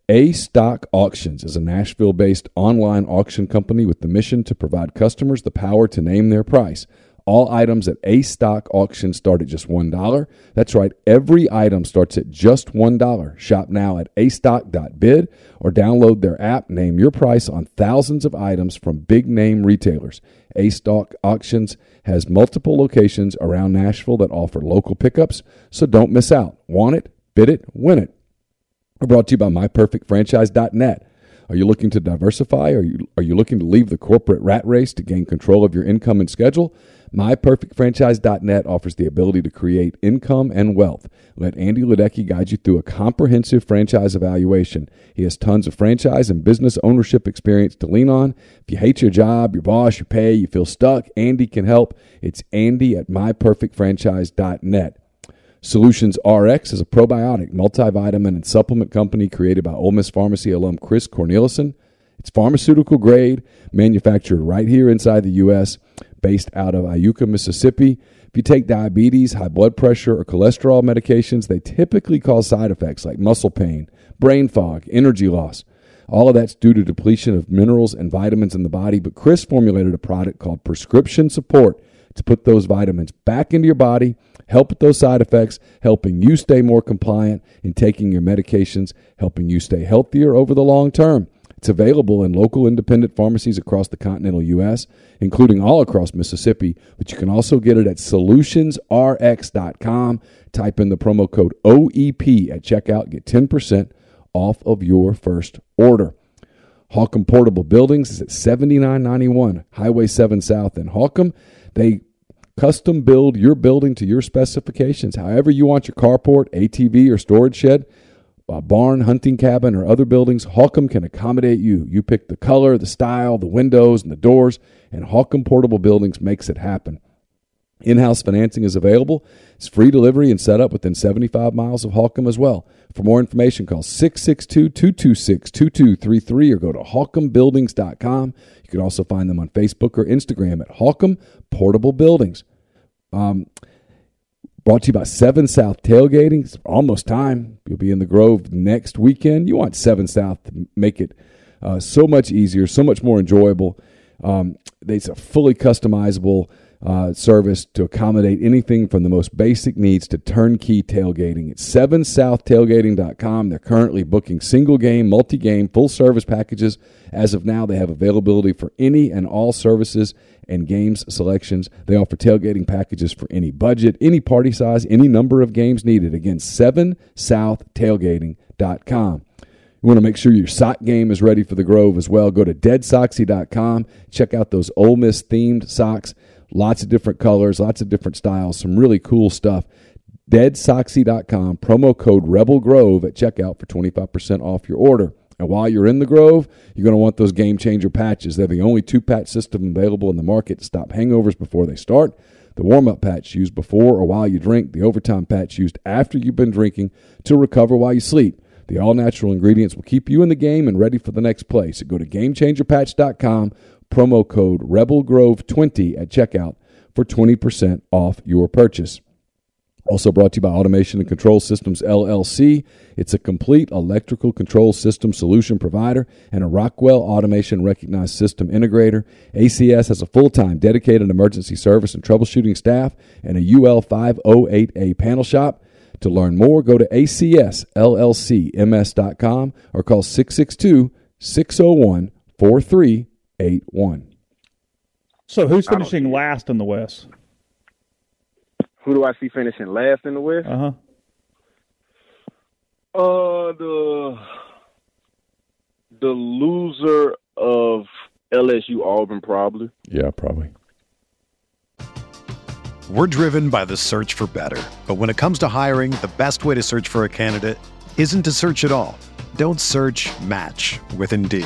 A Stock Auctions is a Nashville based online auction company with the mission to provide customers the power to name their price. All items at A Stock Auction start at just $1. That's right, every item starts at just $1. Shop now at astock.bid or download their app. Name your price on thousands of items from big name retailers. A Stock Auctions has multiple locations around Nashville that offer local pickups, so don't miss out. Want it? Bid it, win it. We're brought to you by MyPerfectFranchise.net. Are you looking to diversify? Are you, are you looking to leave the corporate rat race to gain control of your income and schedule? MyPerfectFranchise.net offers the ability to create income and wealth. Let Andy Ledecky guide you through a comprehensive franchise evaluation. He has tons of franchise and business ownership experience to lean on. If you hate your job, your boss, your pay, you feel stuck, Andy can help. It's Andy at MyPerfectFranchise.net. Solutions RX is a probiotic, multivitamin, and supplement company created by Ole Miss Pharmacy alum Chris Cornelison. It's pharmaceutical grade, manufactured right here inside the U.S., based out of Iuka, Mississippi. If you take diabetes, high blood pressure, or cholesterol medications, they typically cause side effects like muscle pain, brain fog, energy loss. All of that's due to depletion of minerals and vitamins in the body. But Chris formulated a product called Prescription Support to put those vitamins back into your body, help with those side effects, helping you stay more compliant in taking your medications, helping you stay healthier over the long term. It's available in local independent pharmacies across the continental U.S., including all across Mississippi, but you can also get it at solutionsrx.com. Type in the promo code OEP at checkout, get 10% off of your first order. Holcomb Portable Buildings is at 7991 Highway 7 South in Holcomb. They custom build your building to your specifications. However, you want your carport, ATV, or storage shed, a barn, hunting cabin, or other buildings, Holcomb can accommodate you. You pick the color, the style, the windows, and the doors, and Holcomb Portable Buildings makes it happen. In house financing is available. It's free delivery and set up within 75 miles of Holcomb as well. For more information, call 662 226 2233 or go to holcombbuildings.com. You can also find them on Facebook or Instagram at Holcomb Portable Buildings. Um, Brought to you by Seven South Tailgating. It's almost time. You'll be in the Grove next weekend. You want Seven South to make it uh, so much easier, so much more enjoyable. Um, it's a fully customizable uh, service to accommodate anything from the most basic needs to turnkey tailgating. It's 7southtailgating.com. They're currently booking single game, multi game, full service packages. As of now, they have availability for any and all services and games selections. They offer tailgating packages for any budget, any party size, any number of games needed. Again, 7southtailgating.com. You want to make sure your sock game is ready for the Grove as well. Go to deadsoxy.com. Check out those Ole Miss themed socks. Lots of different colors, lots of different styles, some really cool stuff. deadsoxy.com, promo code Rebel Grove at checkout for 25% off your order. And while you're in the Grove, you're going to want those game changer patches. They're the only two patch system available in the market to stop hangovers before they start. The warm up patch used before or while you drink, the overtime patch used after you've been drinking to recover while you sleep. The all natural ingredients will keep you in the game and ready for the next play. So go to gamechangerpatch.com, promo code RebelGrove20 at checkout for 20% off your purchase. Also brought to you by Automation and Control Systems LLC. It's a complete electrical control system solution provider and a Rockwell Automation recognized system integrator. ACS has a full time dedicated emergency service and troubleshooting staff and a UL 508A panel shop. To learn more, go to acsllcms.com or call 662 601 4381. So who's finishing last in the West? Who do I see finishing last in the West? Uh huh. Uh, the the loser of LSU Auburn probably. Yeah, probably. We're driven by the search for better. But when it comes to hiring, the best way to search for a candidate isn't to search at all. Don't search match with Indeed.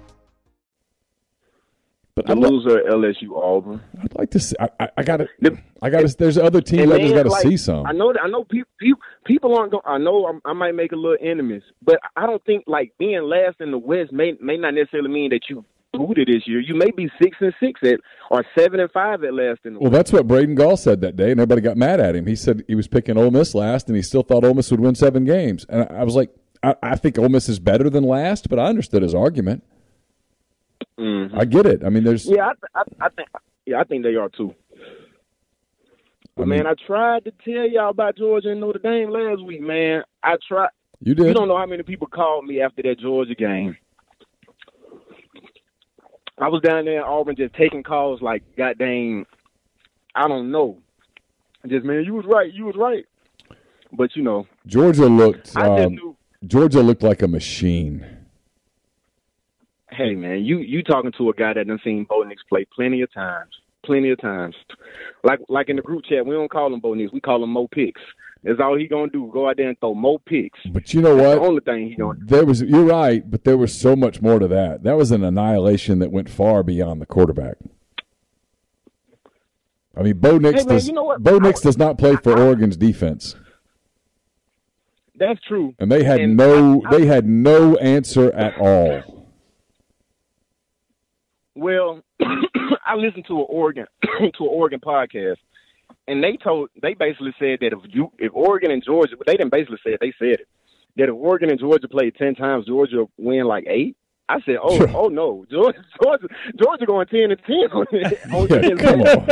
But The li- loser LSU Auburn. I'd like to see. I, I, I got to. I got to. There's other teams. I just got to like, see some. I know. That, I know. People. People, people aren't going. I know. I'm, I might make a little enemies, but I don't think like being last in the West may may not necessarily mean that you booted this year. You may be six and six at or seven and five at last in the Well, West. that's what Braden Gall said that day, and everybody got mad at him. He said he was picking Ole Miss last, and he still thought Ole Miss would win seven games. And I I was like, I, I think Ole Miss is better than last, but I understood his argument. Mhm. I get it. I mean, there's. Yeah, I, I, I think. Yeah, I think they are too. But I mean- man, I tried to tell y'all about Georgia and Notre Dame last week. Man, I tried. You did. You don't know how many people called me after that Georgia game. I was down there in Auburn just taking calls like, God dang, I don't know. Just, man, you was right. You was right. But, you know, Georgia looked. Um, knew, Georgia looked like a machine. Hey, man, you you talking to a guy that done seen Bo Nix play plenty of times. Plenty of times. Like like in the group chat, we don't call him Bo Nix. We call him Mo Picks. That's all he going to do. Go out there and throw Mo Picks. But you know That's what? the only thing he going to There was. You're right, but there was so much more to that. That was an annihilation that went far beyond the quarterback. I mean, Bo Nix Hey, man, does. you know? Bo Nix does not play for Oregon's defense, That's true. and they had And no. I- I- they had no answer at all. Well, *coughs* I listened to an Oregon *coughs* to an Oregon podcast, and they told they basically said that if you if Oregon and Georgia, they didn't basically say it, they said it that if Oregon and Georgia played ten times, Georgia win like eight. I said, "Oh, oh no, *laughs* Georgia, Georgia, Georgia going ten and ten on, on *laughs* yeah, come on,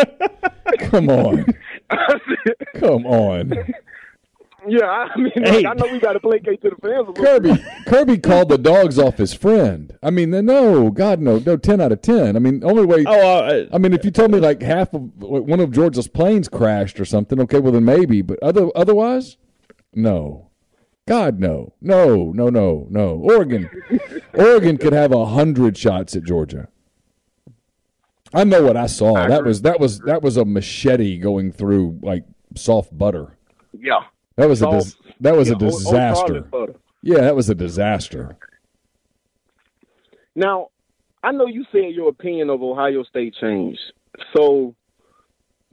come on, *laughs* come on." Yeah, I *laughs* mean, hey. I know we got to placate to the fans. A little Kirby, *laughs* Kirby called the dogs off his friend. I mean, no, God, no, no, ten out of ten. I mean, only way. Oh, uh, I mean, if you told me like half of one of Georgia's planes crashed or something, okay, well then maybe, but other otherwise, no. God, no, no, no, no, no. Oregon, *laughs* Oregon could have a hundred shots at Georgia. I know what I saw. I that was that was that was a machete going through like soft butter. Yeah, that was a dis- that was yeah, a disaster. yeah, that was a disaster. Now, I know you said your opinion of Ohio State changed. So,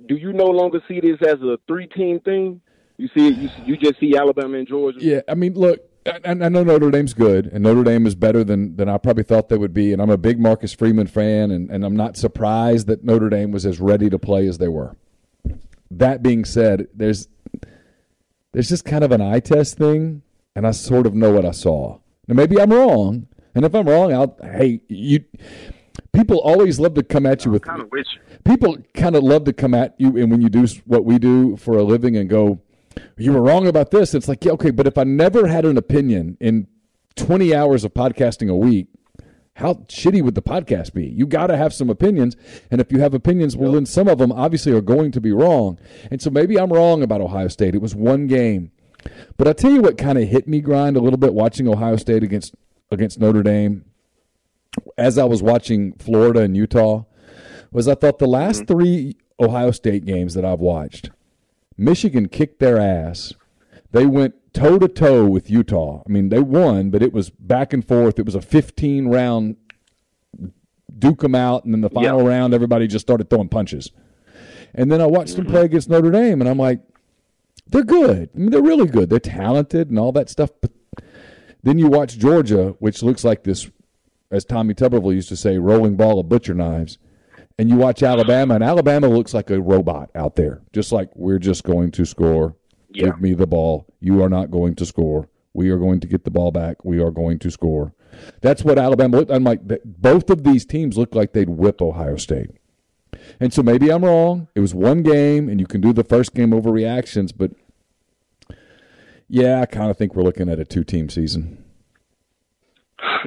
do you no longer see this as a three-team thing? You see, you, you just see Alabama and Georgia. Yeah, I mean, look, I, I, know Notre Dame's good, and Notre Dame is better than, than I probably thought they would be. And I'm a big Marcus Freeman fan, and, and I'm not surprised that Notre Dame was as ready to play as they were. That being said, there's there's just kind of an eye test thing, and I sort of know what I saw. Now maybe I'm wrong, and if I'm wrong, I'll hey you. People always love to come at you with. Kind of people kind of love to come at you, and when you do what we do for a living, and go, you were wrong about this. It's like, yeah, okay, but if I never had an opinion in 20 hours of podcasting a week, how shitty would the podcast be? You got to have some opinions. And if you have opinions, well, then some of them obviously are going to be wrong. And so maybe I'm wrong about Ohio State. It was one game. But I'll tell you what kind of hit me grind a little bit watching Ohio State against against Notre Dame as I was watching Florida and Utah was I thought the last mm-hmm. three Ohio State games that I've watched, Michigan kicked their ass. They went toe to toe with Utah. I mean, they won, but it was back and forth. It was a 15 round duke them out, and then the final yep. round, everybody just started throwing punches. And then I watched mm-hmm. them play against Notre Dame, and I'm like, they're good. I mean, they're really good. They're talented and all that stuff. But then you watch Georgia, which looks like this, as Tommy Tuberville used to say, rolling ball of butcher knives and you watch Alabama, and Alabama looks like a robot out there, just like we're just going to score. Yeah. Give me the ball. You are not going to score. We are going to get the ball back. We are going to score. That's what Alabama looked. I'm like, both of these teams look like they'd whip Ohio State. And so maybe I'm wrong. It was one game, and you can do the first game over reactions, but yeah, I kind of think we're looking at a two team season.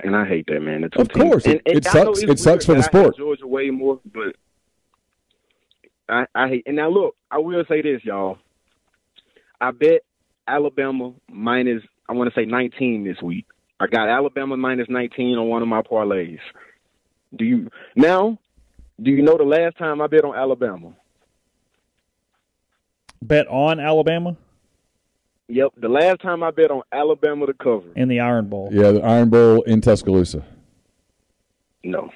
and I hate that man. of course, and, and it sucks. It sucks for the sport. Georgia way more, but I, I hate. And now look, I will say this, y'all. I bet Alabama minus. I want to say 19 this week. I got Alabama minus 19 on one of my parlays. Do you now? Do you know the last time I bet on Alabama? Bet on Alabama? Yep, the last time I bet on Alabama to cover in the Iron Bowl. Yeah, the Iron Bowl in Tuscaloosa. No,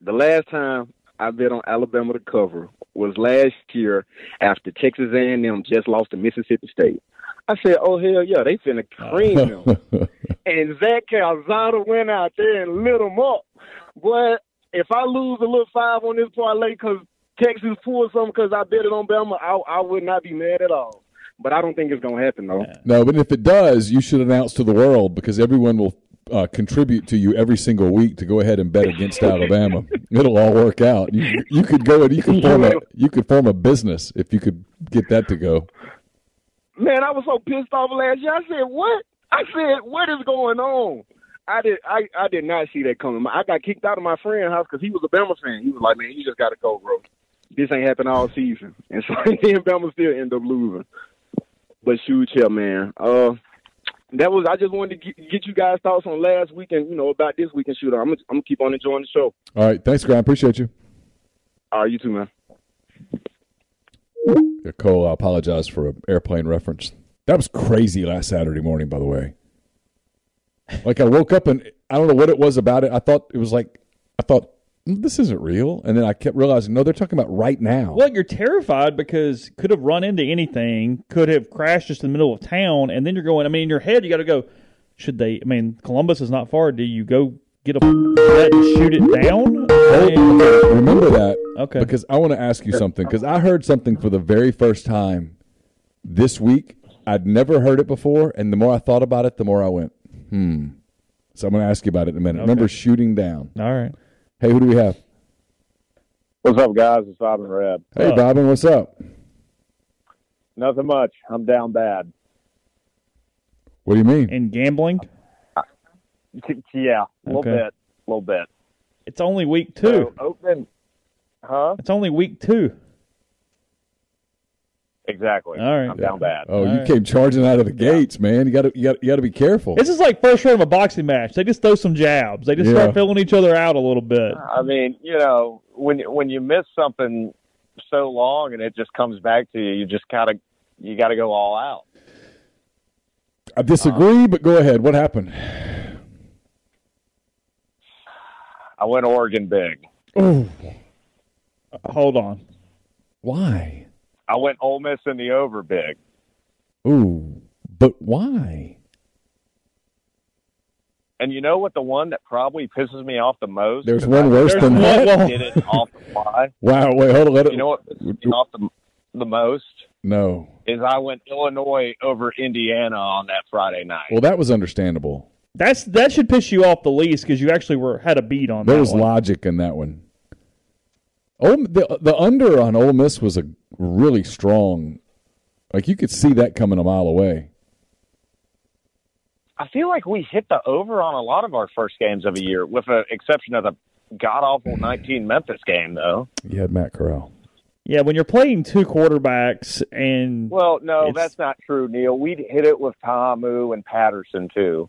the last time I bet on Alabama to cover was last year after Texas A&M just lost to Mississippi State. I said, "Oh hell yeah, they finna cream them." *laughs* and Zach Calzada went out there and lit them up. But if I lose a little five on this parlay because Texas pulled something because I bet it on Bama, I, I would not be mad at all but I don't think it's going to happen though. No, but if it does, you should announce to the world because everyone will uh, contribute to you every single week to go ahead and bet against Alabama. *laughs* It'll all work out. You, you could go and you could form a you could form a business if you could get that to go. Man, I was so pissed off last year. I said, "What?" I said, "What is going on?" I did. I, I did not see that coming. I got kicked out of my friend's house because he was a Bama fan. He was like, "Man, you just got to go, bro. This ain't happened all season." *laughs* And so *laughs* then Bama still end up losing. But shoot, yeah, man. Uh, that was I just wanted to get, you guys thoughts on last week and you know about this week and shoot. I'm gonna, I'm gonna keep on enjoying the show. All right, thanks, Grant. Appreciate you. All right, you too, man. Yeah, Cole, I apologize for an airplane reference. That was crazy last Saturday morning, by the way. Like I woke up and I don't know what it was about it. I thought it was like I thought this isn't real. And then I kept realizing, no, they're talking about right now. Well, you're terrified because could have run into anything, could have crashed just in the middle of town, and then you're going. I mean, in your head, you got to go. Should they? I mean, Columbus is not far. Do you go get a jet and shoot it down? Remember that. Okay. Because I want to ask you something. Because I heard something for the very first time this week. I'd never heard it before, and the more I thought about it, the more I went, hmm. So I'm going to ask you about it in a minute. Okay. Remember shooting down? All right. Hey, who do we have? What's up, guys? It's Bob and Reb. Hey, Bobbin, what's up? Nothing much. I'm down bad. What do you mean? In gambling, uh, yeah, a little Okay. bit, a little bit. it's only week two. So, open, huh? It's only week two. Exactly. All right. I'm down bad. Oh, All you right. came charging out of the gates, man. You got to you got you got to be careful. This is like first round of a boxing match. They just throw some jabs. They just Yeah. start filling each other out a little bit. I mean, you know, when when you miss something so long and it just comes back to you, you just gotta you got to go all out. I disagree, but go ahead. What happened? I went Oregon big. Oh, Hold on. why? I went Ole Miss in the over big. Ooh, but why? And you know what? The one that probably pisses me off the most. There's one I worse than really that? Did it off the fly. *laughs* Wow, wait, hold on. Let it, You know what pisses me off the, the most no. is I went Illinois over Indiana on that Friday night. Well, that was understandable. That's that should piss you off the least because you actually were had a beat on There that was one. logic in that one. Ole, the the under on Ole Miss was a really strong. Like you could see that coming a mile away. I feel like we hit the over on a lot of our first games of the year, with the exception of the god awful mm-hmm. 19 Memphis game, though. You had Matt Corral. Yeah, when you're playing two quarterbacks and Well, no, that's not true, Neil. We'd hit it with Ta'amu and Patterson too.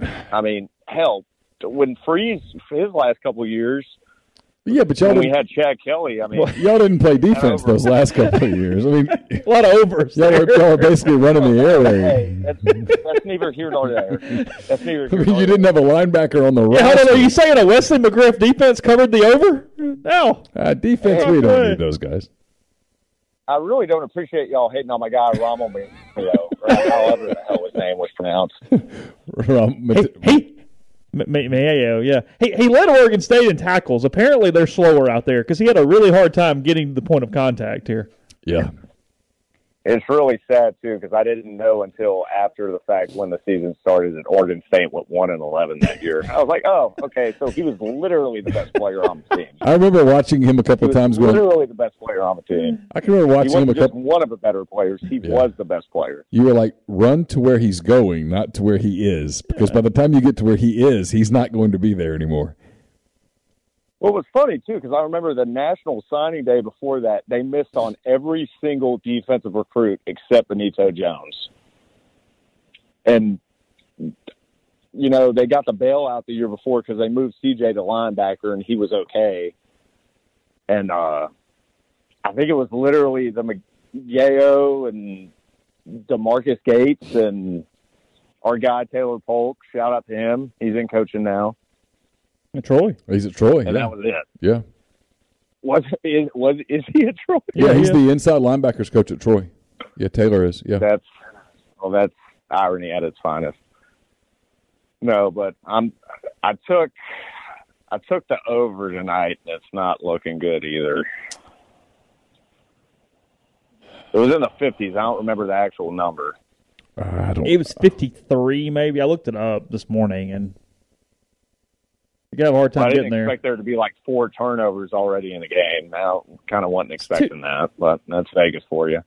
I mean, hell, when Freeze his last couple years, Yeah, but y'all we didn't, had Chad Kelly, I mean, y'all didn't play *laughs* defense those last couple of years. I mean, a lot of overs. y'all were, y'all were basically running the air hey, that's, that's neither here nor there. That's neither I mean, nor you there. didn't have a linebacker on the Yeah, hold on. roster. Are you saying a Wesley McGriff defense covered the over? No. Uh, defense, we don't need those guys. I really don't appreciate y'all hating on my guy Rommel Mayo, or however the hell his name was pronounced. Um, Hey, hey, M- M- Mayo, yeah. He he led Oregon State in tackles. Apparently, they're slower out there because he had a really hard time getting to the point of contact here. yeah. It's really sad too because I didn't know until after the fact when the season started that Oregon State went one and eleven that year. I was like, oh, okay, so he was literally the best player on the team. I remember watching him a couple of times going. literally the best player on the team. I can remember watching him a couple. one of the better players. He Yeah. was the best player. You were like, run to where he's going, not to where he is, because by the time you get to where he is, he's not going to be there anymore. Well, it was funny too because I remember the national signing day before that they missed on every single defensive recruit except Benito Jones, and you know they got the bailout the year before because they moved CJ to linebacker and he was okay, and uh, I think it was literally the McGayo and DeMarquis Gates and our guy Taylor Polk. Shout out to him; he's in coaching now, And Troy. He's at Troy. and yeah. that was it. yeah. Was is was is he at Troy? Yeah, he's the inside linebackers coach at Troy. Yeah, Taylor is. Yeah. That's well, that's irony at its finest. No, but I'm I took I took the over tonight. and It's not looking good either. It was in the fifties. I don't remember the actual number. Uh, I don't. It was 53, maybe. I looked it up this morning, and you have a hard time I didn't getting there. expect there to be like four turnovers already in the game. Now, kind of wasn't expecting that, but that's Vegas for you.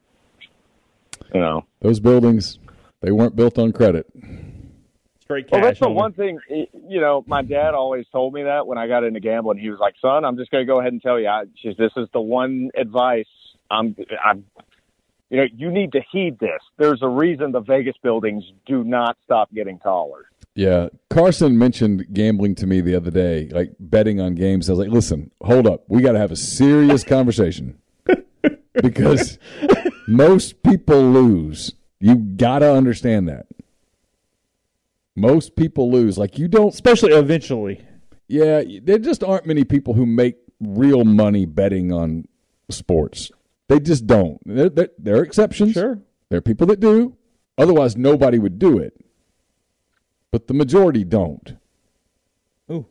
You know. Those buildings, they weren't built on credit. Straight cash. Well, that's the only. one thing. You know, my dad always told me that when I got into gambling. He was like, "Son, I'm just going to go ahead and tell you. I, just, this is the one advice. I'm, I'm. You know, you need to heed this. There's a reason the Vegas buildings do not stop getting taller. Yeah, Carson mentioned gambling to me the other day, like betting on games. I was like, "Listen, hold up, we got to have a serious conversation *laughs* because most people lose. You got to understand that. Most people lose. Like you don't. Especially eventually. Yeah, there just aren't many people who make real money betting on sports. They just don't. There, there, there are exceptions. Sure. There are people that do. Otherwise, nobody would do it. But the majority don't. Ooh.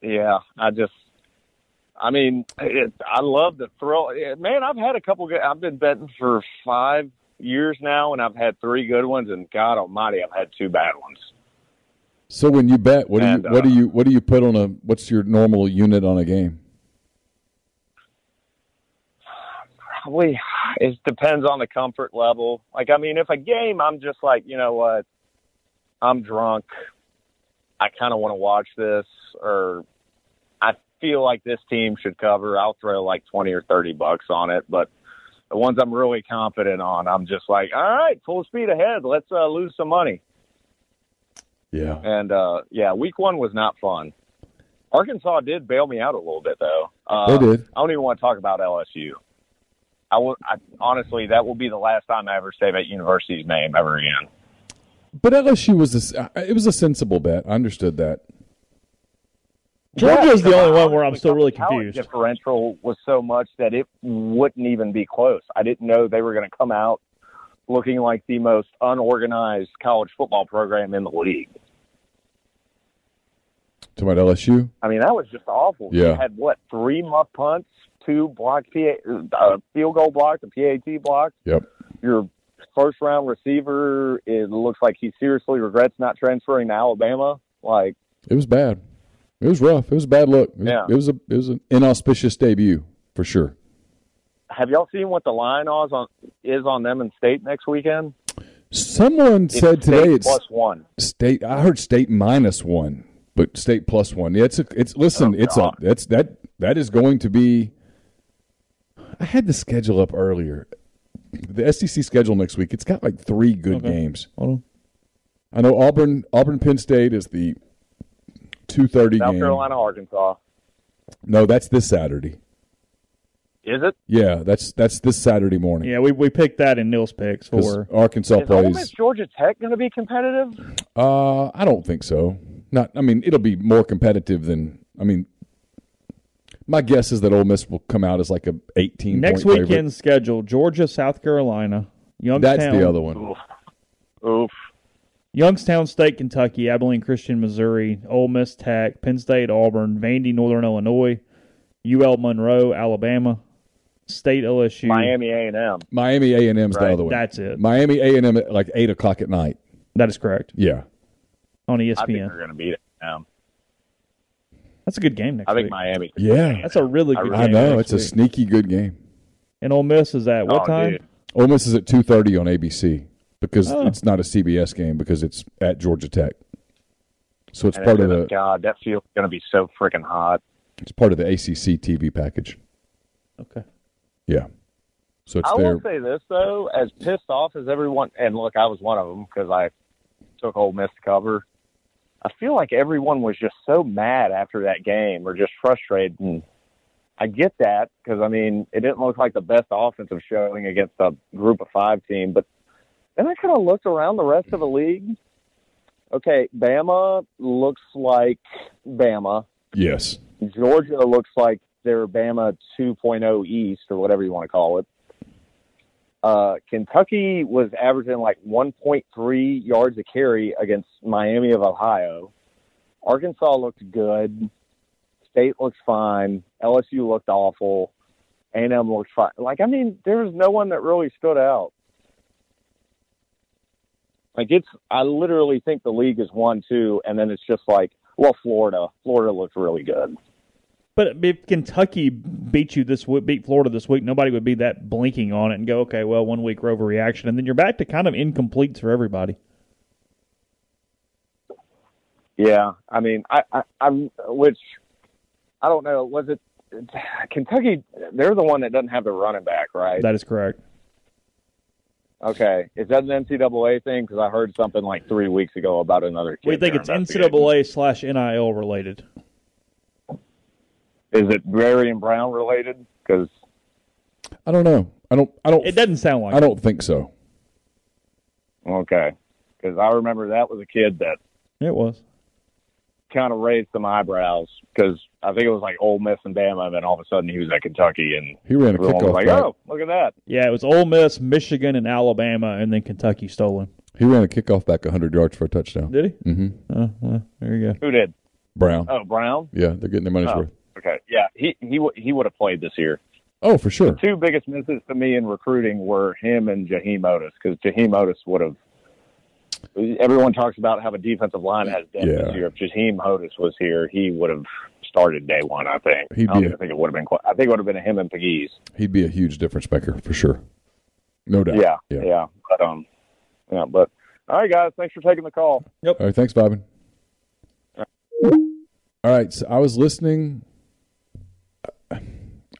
yeah, I just, I mean, it, I love the thrill. eh, Man, I've had a couple. Good, I've been betting for five years now, and I've had three good ones. And God Almighty, I've had two bad ones. So when you bet, what do you And, what do uh, you what do you put on a what's your normal unit on a game? Probably, it depends on the comfort level. Like, I mean, if a game, I'm just like, you know what, I'm drunk. I kind of want to watch this, or I feel like this team should cover. I'll throw like twenty or thirty bucks on it, but the ones I'm really confident on, I'm just like, all right, full speed ahead. Let's uh, lose some money. Yeah. And uh, yeah, week one was not fun. Arkansas did bail me out a little bit though. Uh, They did. I don't even want to talk about LSU. I will. I, honestly, that will be the last time I ever say that university's name ever again. But LSU was this. Uh, it was a sensible bet. I understood that. Georgia's Yeah, the only one where I'm still really confused. Differential was so much that it wouldn't even be close. I didn't know they were going to come out looking like the most unorganized college football program in the league. Talking about LSU. I mean, that was just awful. Yeah. You had what three muff punts, two block PA, uh, field goal block, a PAT block. Yep. Your first round receiver, it looks like he seriously regrets not transferring to Alabama. Like, It was bad. It was rough. It was a bad look. It was, Yeah. it was a it was an inauspicious debut for sure. have y'all seen what the line odds on is on them in state next weekend? Someone It's said today it's plus one. state. I heard state minus one, but state plus one. Yeah, it's a, it's listen. Oh, it's a that's that that is going to be. I had the schedule up earlier. The SEC schedule next week. It's got like three good Okay. games. Hold on. I know Auburn. Auburn Penn State is the two thirty South game. Carolina, Arkansas. No, that's this Saturday. Is it? Yeah, that's that's this Saturday morning. Yeah, we, we picked that in Nils picks for Arkansas Is Ole plays. Miss Georgia Tech going to be competitive? Uh, I don't think so. Not. I mean, it'll be more competitive than. I mean, my guess is that Ole Miss will come out as like a eighteen. next point favorite. weekend's schedule: Georgia, South Carolina, Youngstown. That's the other one. Oof. Youngstown State, Kentucky, Abilene Christian, Missouri, Ole Miss Tech, Penn State, Auburn, Vandy, Northern Illinois, UL Monroe, Alabama, State LSU, Miami A and M. Miami A and M's the other one. That's it. Miami A and M at like eight o'clock at night. That is correct Yeah. on E I think ESPN. they're going to beat it. Um, That's a good game next I think week. Miami. Yeah. That's a really good really I game. know next it's a sneaky good game. And Ole Miss is at what Oh, time? dude. Ole Miss is at two thirty on ABC because Oh. it's not a CBS game because it's at Georgia Tech. So it's And part of it's- the God, that field's going to be so freaking hot. it's part of the ACC TV package. Okay. Yeah. So it's I there. will say this though, as pissed off as everyone, and look, I was one of them because I took Ole Miss to cover. I feel like everyone was just so mad after that game, or just frustrated. And I get that because I mean, it didn't look like the best offensive showing against a group of five team. But then I kind of looked around the rest of the league. Okay, Bama looks like Bama. Yes. Georgia looks like they're Bama 2.0 East or whatever you want to call it. Uh, Kentucky was averaging like 1.3 yards a carry against Miami of Ohio. Arkansas looked good. State looks fine. LSU looked awful. A&M looked fine. Like, I mean, there was no one that really stood out. Like, it's, I literally think the league is one, two, and then it's just like, well, Florida. Florida looks really good. But if Kentucky beat you this week, beat Florida this week, nobody would be that blinking on it and go, okay, well, one week rover reaction, and then you're back to kind of incompletes for everybody. Yeah, I mean, I, I, I'm which I don't know. Was it Kentucky? They're the one that doesn't have the running back, right? That is correct. Okay, is that an NCAA thing? Because I heard something like three weeks ago about another kid. We think it's. NCAA slash NIL related. Is it Barion Brown related? Because I don't know. I don't. I don't. It doesn't sound like I don't think so. okay, because I remember that was a kid that it was. kind of raised some eyebrows because I think it was like Ole Miss and Bama, and then all of a sudden he was at Kentucky, and He ran a everyone was kickoff like, back. "Oh, look at that!" Yeah, it was Ole Miss, Michigan, and Alabama, and then Kentucky stolen. He ran a kickoff back 100 yards for a touchdown. Did he? Mm-hmm. Oh, well, there you go. Who did? Brown. Oh, Brown. Yeah, they're getting their money's Oh, worth. Okay, yeah, he he w- he would have played this year. Oh, for sure. The two biggest misses to me in recruiting were him and Jaheim Oatis because Jaheim Oatis would have. Everyone talks about how the defensive line has depth Yeah. this year. If Jaheim Oatis was here, he would have started day one. I think. He'd I don't be a- think it would have been. Quite, I think it would have been him and Pegues. He'd be a huge difference maker for sure. No doubt. Yeah, Yeah. yeah, But um, yeah, but all right, guys, thanks for taking the call. Yep. All right, thanks, Bobbin. All right, so I was listening.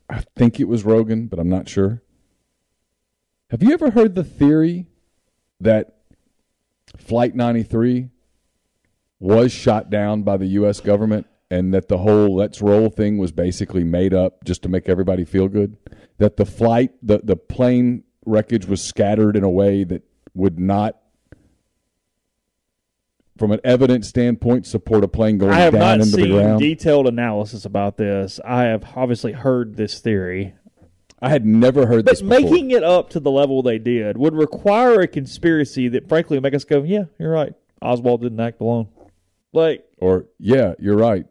I think it was Rogan, but I'm not sure. Have you ever heard the theory that Flight 93 was shot down by the U.S. government and that the whole let's roll thing was basically made up just to make everybody feel good? That the flight, the, the plane wreckage was scattered in a way that would not from an evidence standpoint, support a plane going I have down not into the seen ground. detailed analysis about this. I have obviously heard this theory. I had never heard But this before. making it up to the level they did would require a conspiracy that, frankly, would make us go, "Yeah, you're right. Oswald didn't act alone." Like, or yeah, you're right.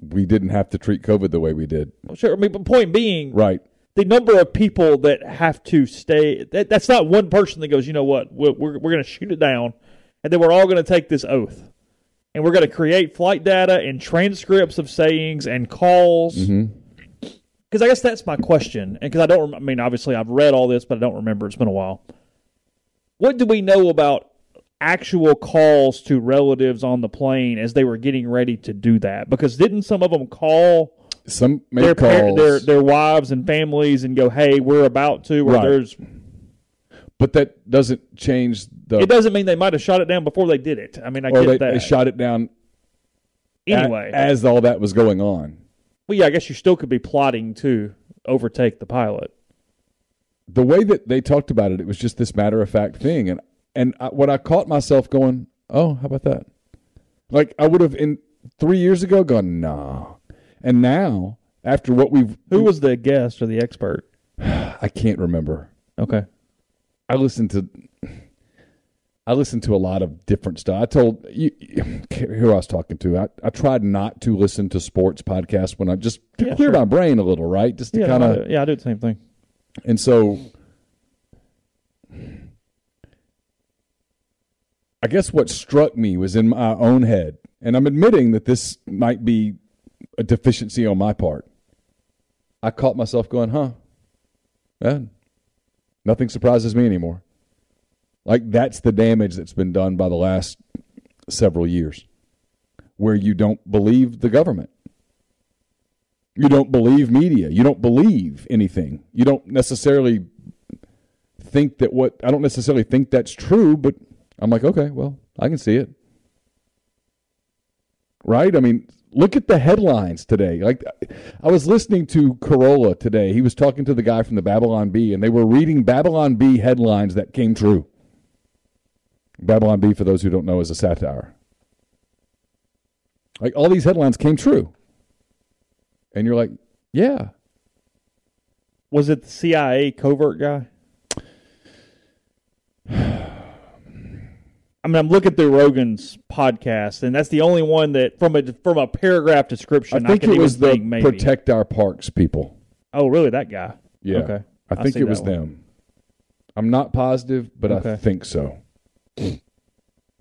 We didn't have to treat COVID the way we did. sure. I mean, but point being, Right. the number of people that have to stay that, that's not one person that goes you know what we're, we're, we're going to shoot it down and then we're all going to take this oath. And we're going to create flight data and transcripts of sayings and calls. Mm-hmm. Because i guess that's my question and because i don't, I mean obviously i've read all this but i don't remember. It's been a while. What do we know about actual calls to relatives on the plane as they were getting ready to do that? Because didn't some of them call Some made their, par- their their wives and families and go, "Hey, we're about to," or Right. there's. But that doesn't change the. It doesn't mean they might have shot it down before they did it. I mean, I or get they, that. they shot it down a- anyway. as all that was going on. well, yeah, I guess you still could be plotting to overtake the pilot. the way that they talked about it, it was just this matter of fact thing, and and I, what I caught myself going, oh, how about that? Like I would have in three years ago gone, nah, and now after what we've, Who was the guest or the expert? *sighs* I can't remember. Okay, I listened to. I listened to a lot of different stuff. I told you who I was talking to. I, I tried not to listen to sports podcasts when I just to Yeah, clear sure. my brain a little, right? Just to yeah, kind of yeah, I do the same thing. And so I guess what struck me was in my own head, and I'm admitting that this might be a deficiency on my part. I caught myself going, huh? Eh, nothing surprises me anymore. Like that's the damage that's been done by the last several years, where you don't believe the government. You don't believe media. You don't believe anything. You don't necessarily think that what I don't necessarily think that's true, but I'm like, okay, well, I can see it. Right? I mean, look at the headlines today. Like I was listening to Carolla today. He was talking to the guy from the Babylon Bee and they were reading Babylon Bee headlines that came true. Babylon Bee for those who don't know is a satire. Like all these headlines came true. And you're like, yeah. Was it the CIA covert guy? *sighs* *sighs* *sighs* I mean, I'm looking through Rogan's podcast, and that's the only one that, from a from a paragraph description. I think can it was the maybe. protect our parks people. Oh, really? That guy? Yeah. Okay. I think it was one. them. I'm not positive, but I think so.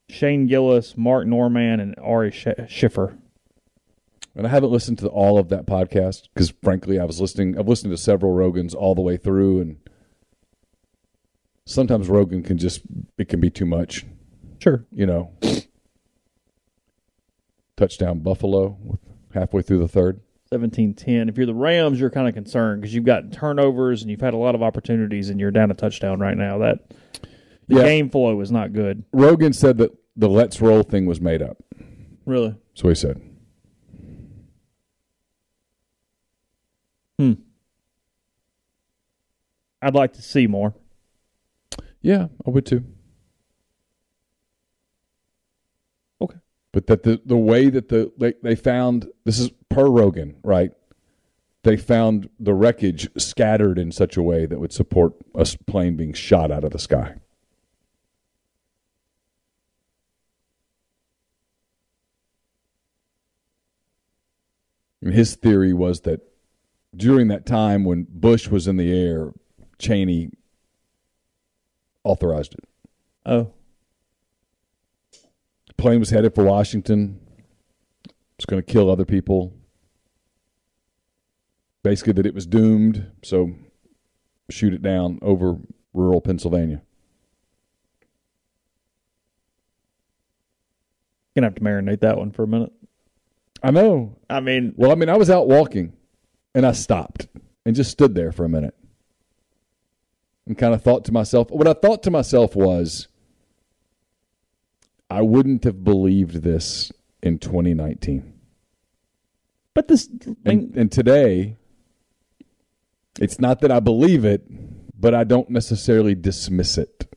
Shane Gillis, Mark Normand, and Ari Sch- Shaffir. And I haven't listened to all of that podcast because, frankly, I was listening. I've listened to several Rogans all the way through, and sometimes Rogan can just it can be too much. Sure. You know, touchdown Buffalo halfway through the third. 17-10. If you're the Rams, you're kind of concerned because you've got turnovers and you've had a lot of opportunities, and you're down a touchdown right now. That the Yeah. game flow is not good. Rogan said that the "Let's Roll" thing was made up. Really? So he said. Hmm. I'd like to see more. Yeah, I would too. But that the the way that the they, they found this is per Rogan, right? They found the wreckage scattered in such a way that would support a plane being shot out of the sky. And his theory was that during that time when Bush was in the air, Cheney authorized it. Oh, plane was headed for Washington. It's going to kill other people. Basically, that it was doomed. So, shoot it down over rural Pennsylvania. gonna have to marinate that one for a minute. I know. I mean, Well, I mean, I was out walking, and I stopped and just stood there for a minute, and kind of thought to myself. What I thought to myself was, I wouldn't have believed this in 2019. but this And, and today, it's not that I believe it, but I don't necessarily dismiss it.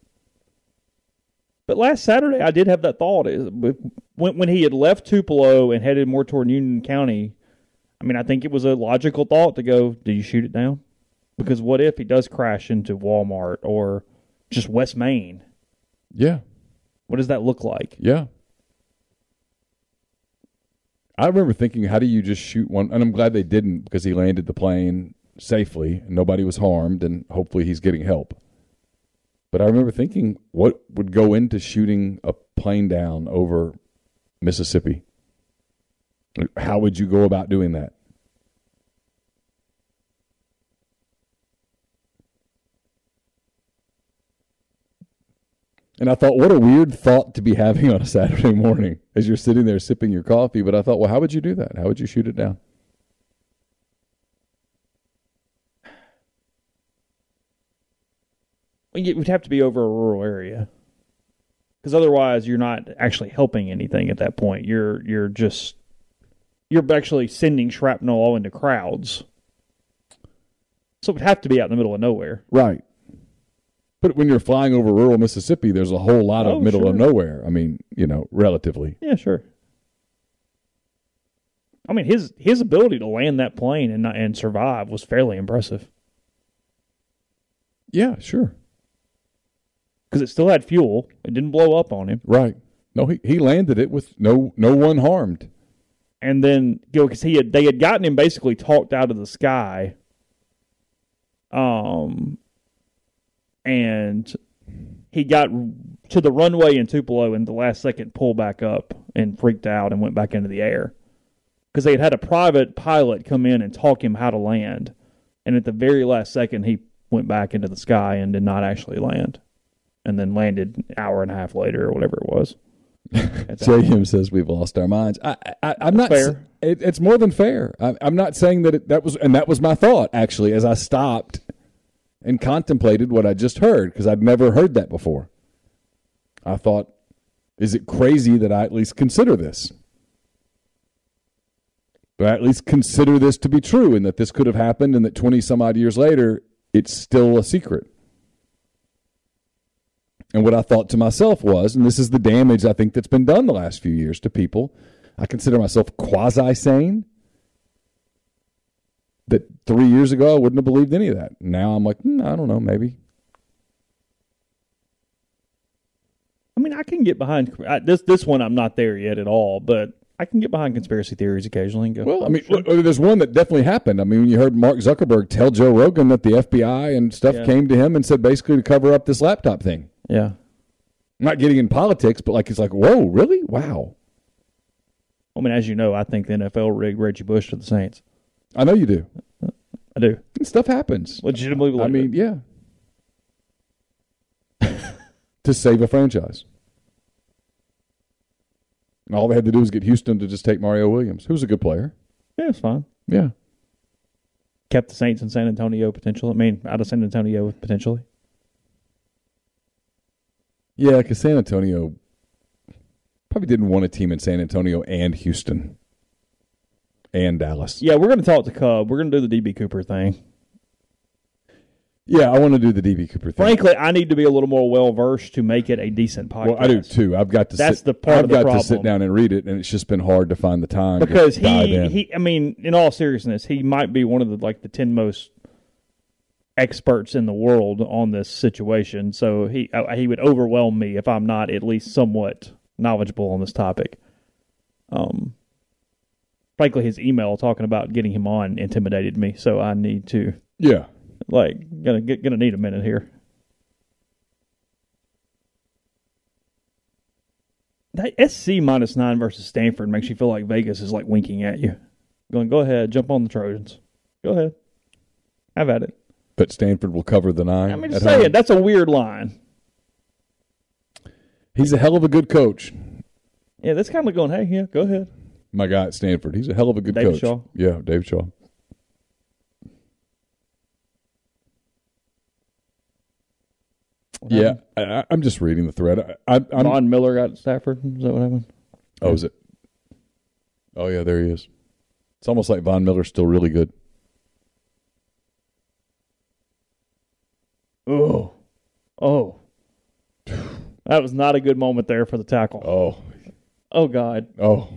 But last Saturday, I did have that thought. When, when he had left Tupelo and headed more toward Union County, I mean, I think it was a logical thought to go, do you shoot it down? Because what if he does crash into Walmart or just West Main? Yeah, What does that look like? yeah. I remember thinking, how do you just shoot one? And I'm glad they didn't because he landed the plane safely and nobody was harmed, and hopefully he's getting help. But I remember thinking, what would go into shooting a plane down over Mississippi? How would you go about doing that? And I thought, what a weird thought to be having on a Saturday morning as you're sitting there sipping your coffee. But I thought, well, how would you do that? How would you shoot it down? Well, It would have to be over a rural area. Because otherwise, you're not actually helping anything at that point. You're you're just you're actually sending shrapnel all into crowds. So it would have to be out in the middle of nowhere. Right. But when you're flying over rural Mississippi, there's a whole lot of Oh, middle of nowhere. I mean, you know, relatively. Yeah, sure. I mean, his his ability to land that plane and not, and survive was fairly impressive Yeah, sure. because it still had fuel. It didn't blow up on him. Right. No, he, he landed it with no no one harmed. and then you know because he had they had gotten him basically talked out of the sky um and he got to the runway in Tupelo and the last second pulled back up and freaked out and went back into the air because they had had a private pilot come in and talk him how to land and at the very last second he went back into the sky and did not actually land and then landed an hour and a half later or whatever it was *laughs* JM says we've lost our minds. I, I, I'm not. Fair. It, it's more than fair. I, I'm not saying that it, that was, and that was my thought actually, as I stopped and contemplated what I just heard because I'd never heard that before. I thought, is it crazy that I at least consider this? But I at least consider this to be true, and that this could have happened, and that 20 some odd years later, it's still a secret. And what I thought to myself was, and this is the damage I think that's been done the last few years to people, I consider myself quasi sane. That three years ago I wouldn't have believed any of that. Now I'm like, hmm, I don't know, maybe. I mean, I can get behind I, this. This one, I'm not there yet at all, but I can get behind conspiracy theories occasionally. And go, Well, I "Oh, mean, sure." look, there's one that definitely happened. I mean, when you heard Mark Zuckerberg tell Joe Rogan that the FBI and stuff Yeah. came to him and said basically to cover up this laptop thing. yeah, I'm not getting in politics, but like it's like, whoa, really? Wow. I mean, as you know, I think the NFL rigged Reggie Bush to the Saints. I know you do. I do And stuff happens. legitimately believe I mean, it. yeah. *laughs* to save a franchise. And all they had to do was get Houston to just take Mario Williams, who's a good player. yeah, it's fine. Yeah. Kept the Saints in San Antonio potential. I mean, out of San Antonio potentially. Yeah, because San Antonio probably didn't want a team in San Antonio and Houston and Dallas. Yeah, we're going to talk to Cub. We're going to do the DB Cooper thing. Yeah, I want to do the DB Cooper thing. Frankly, I need to be a little more well versed to make it a decent podcast. well, I do too. I've got to. That's sit, the part I've of the got to sit down and read it, and it's just been hard to find the time because he he. I mean, in all seriousness, he might be one of the like the ten most experts in the world on this situation. So he uh, he would overwhelm me if I'm not at least somewhat knowledgeable on this topic. Um, frankly, his email talking about getting him on intimidated me. So I need to, Yeah. like, gonna get, gonna need a minute here. That SC minus nine versus Stanford makes you feel like Vegas is like winking at you, going, "Go ahead, jump on the Trojans. Go ahead, have at it." But Stanford will cover the nine. I'm at just home. saying that's a weird line. He's a hell of a good coach. Yeah, that's kind of going, "Hey, yeah, go ahead." My guy at Stanford. He's a hell of a good David coach. Shaw? Yeah, Dave Shaw. Yeah, I, I'm just reading the thread. I, I, I'm, Von Miller got Stafford. Is that what happened? Oh, is it? Oh, yeah, there he is. It's almost like Von Miller's still really good. Oh, oh, that was not a good moment there for the tackle. Oh, oh God. Oh,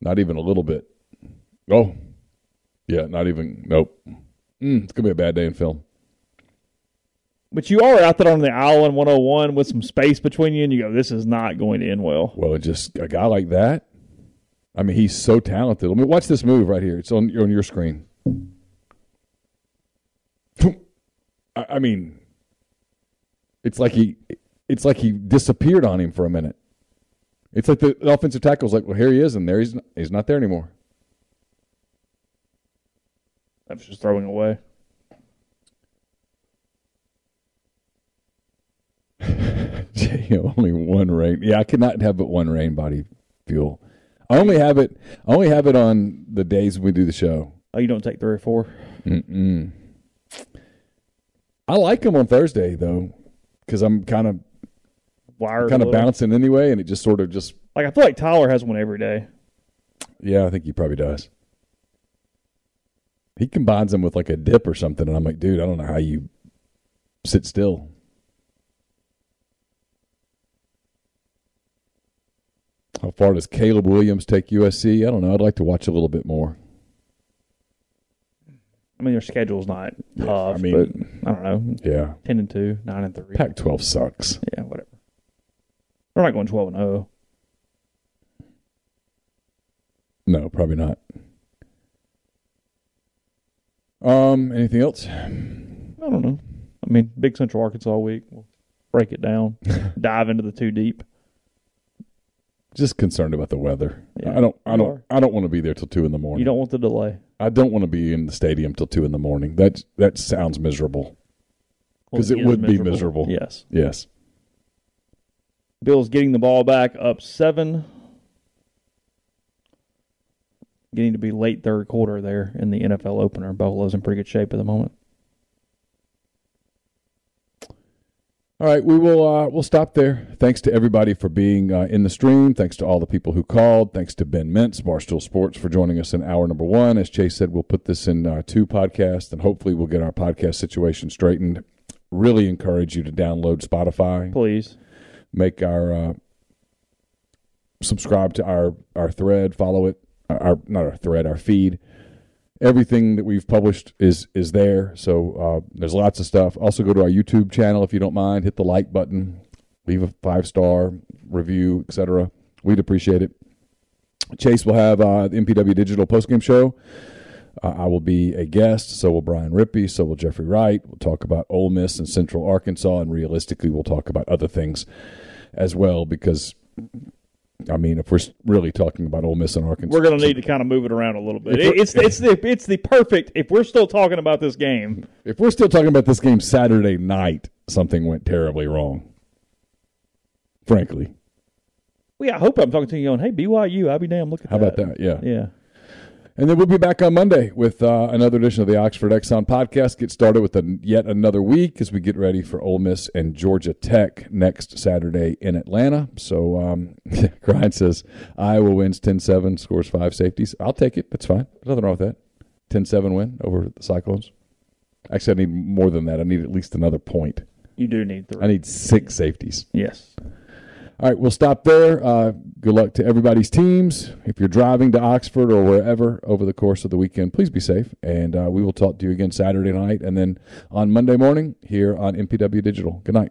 not even a little bit. Oh, yeah, not even. Nope. Mm, it's gonna be a bad day in film. But you are out there on the island 101 with some space between you, and you go, "This is not going to end well." Well, just a guy like that. I mean, he's so talented. Let me watch this move right here. It's on on your screen. I, I mean, it's like he, it's like he disappeared on him for a minute. It's like the offensive tackle's like, well, here he is, and there he's not, he's not there anymore. That was just throwing away. *laughs* only one Reign. Yeah, I cannot have but one Reign Body Fuel. I only have it. I only have it on the days we do the show. Oh, you don't take three or four? Mm-mm. I like them on Thursday though, because I'm kind of Wired, kind of bouncing anyway, and it just sort of just Like I feel like Tyler has one every day. yeah. I think he probably does. He combines them with like a dip or something, and I'm like, dude, I don't know how you sit still. How far does Caleb Williams take USC? I don't know. I'd like to watch a little bit more. I mean, their schedule's not Yeah, tough. I mean, but I don't know. Yeah. ten and two, nine and three. Pac-12 sucks. Yeah, whatever. They're not going twelve and oh. zero. No, probably not. Um, anything else? I don't know. I mean, Big Central Arkansas week. We'll break it down, *laughs* dive into the too deep. Just concerned about the weather. Yeah, I don't. I don't. are. I don't want to be there till two in the morning. You don't want the delay. I don't want to be in the stadium till two in the morning. That that sounds miserable. Because Well, it is would be miserable. Yes. Yes. Bills getting the ball back up seven. Getting to be late third quarter there in the NFL opener. Buffalo's in pretty good shape at the moment. All right, we will. Uh, we'll stop there. Thanks to everybody for being uh, in the stream. Thanks to all the people who called. Thanks to Ben Mintz, Barstool Sports, for joining us in hour number one. As Chase said, we'll put this in uh, two podcasts, and hopefully, we'll get our podcast situation straightened. Really encourage you to download Spotify. Please make our uh, subscribe to our our thread. Follow it. Our not our thread. Our feed. Everything that we've published is is there. So uh, there's lots of stuff. Also, go to our YouTube channel if you don't mind. Hit the like button, leave a five star review, etc. We'd appreciate it. Chase will have uh, the MPW Digital postgame show. Uh, I will be a guest. So will Brian Rippey. So will Jeffrey Wright. We'll talk about Ole Miss and Central Arkansas, and realistically, we'll talk about other things as well. Because I mean, if we're really talking about Ole Miss and Arkansas, We're going to need to kind of move it around a little bit. It's *laughs* it's the it's the perfect. If we're still talking about this game, If we're still talking about this game Saturday night, something went terribly wrong. Frankly, well, yeah, I hope I'm talking to you going, hey BYU, I'll be damn. Look at how that. about that? Yeah. Yeah. And then we'll be back on Monday with uh, another edition of the Oxford Exit podcast. Get started with a, yet another week as we get ready for Ole Miss and Georgia Tech next Saturday in Atlanta. So, um, *laughs* Grind says Iowa wins 10 7, scores five safeties. I'll take it. That's fine. There's nothing wrong with that. 10 7 win over the Cyclones. Actually, I need more than that. I need at least another point. You do need three. I need six safeties. Yes. All right, we'll stop there. Uh, good luck to everybody's teams. If you're driving to Oxford or wherever over the course of the weekend, please be safe. And uh, we will talk to you again Saturday night and then on Monday morning here on MPW Digital. Good night.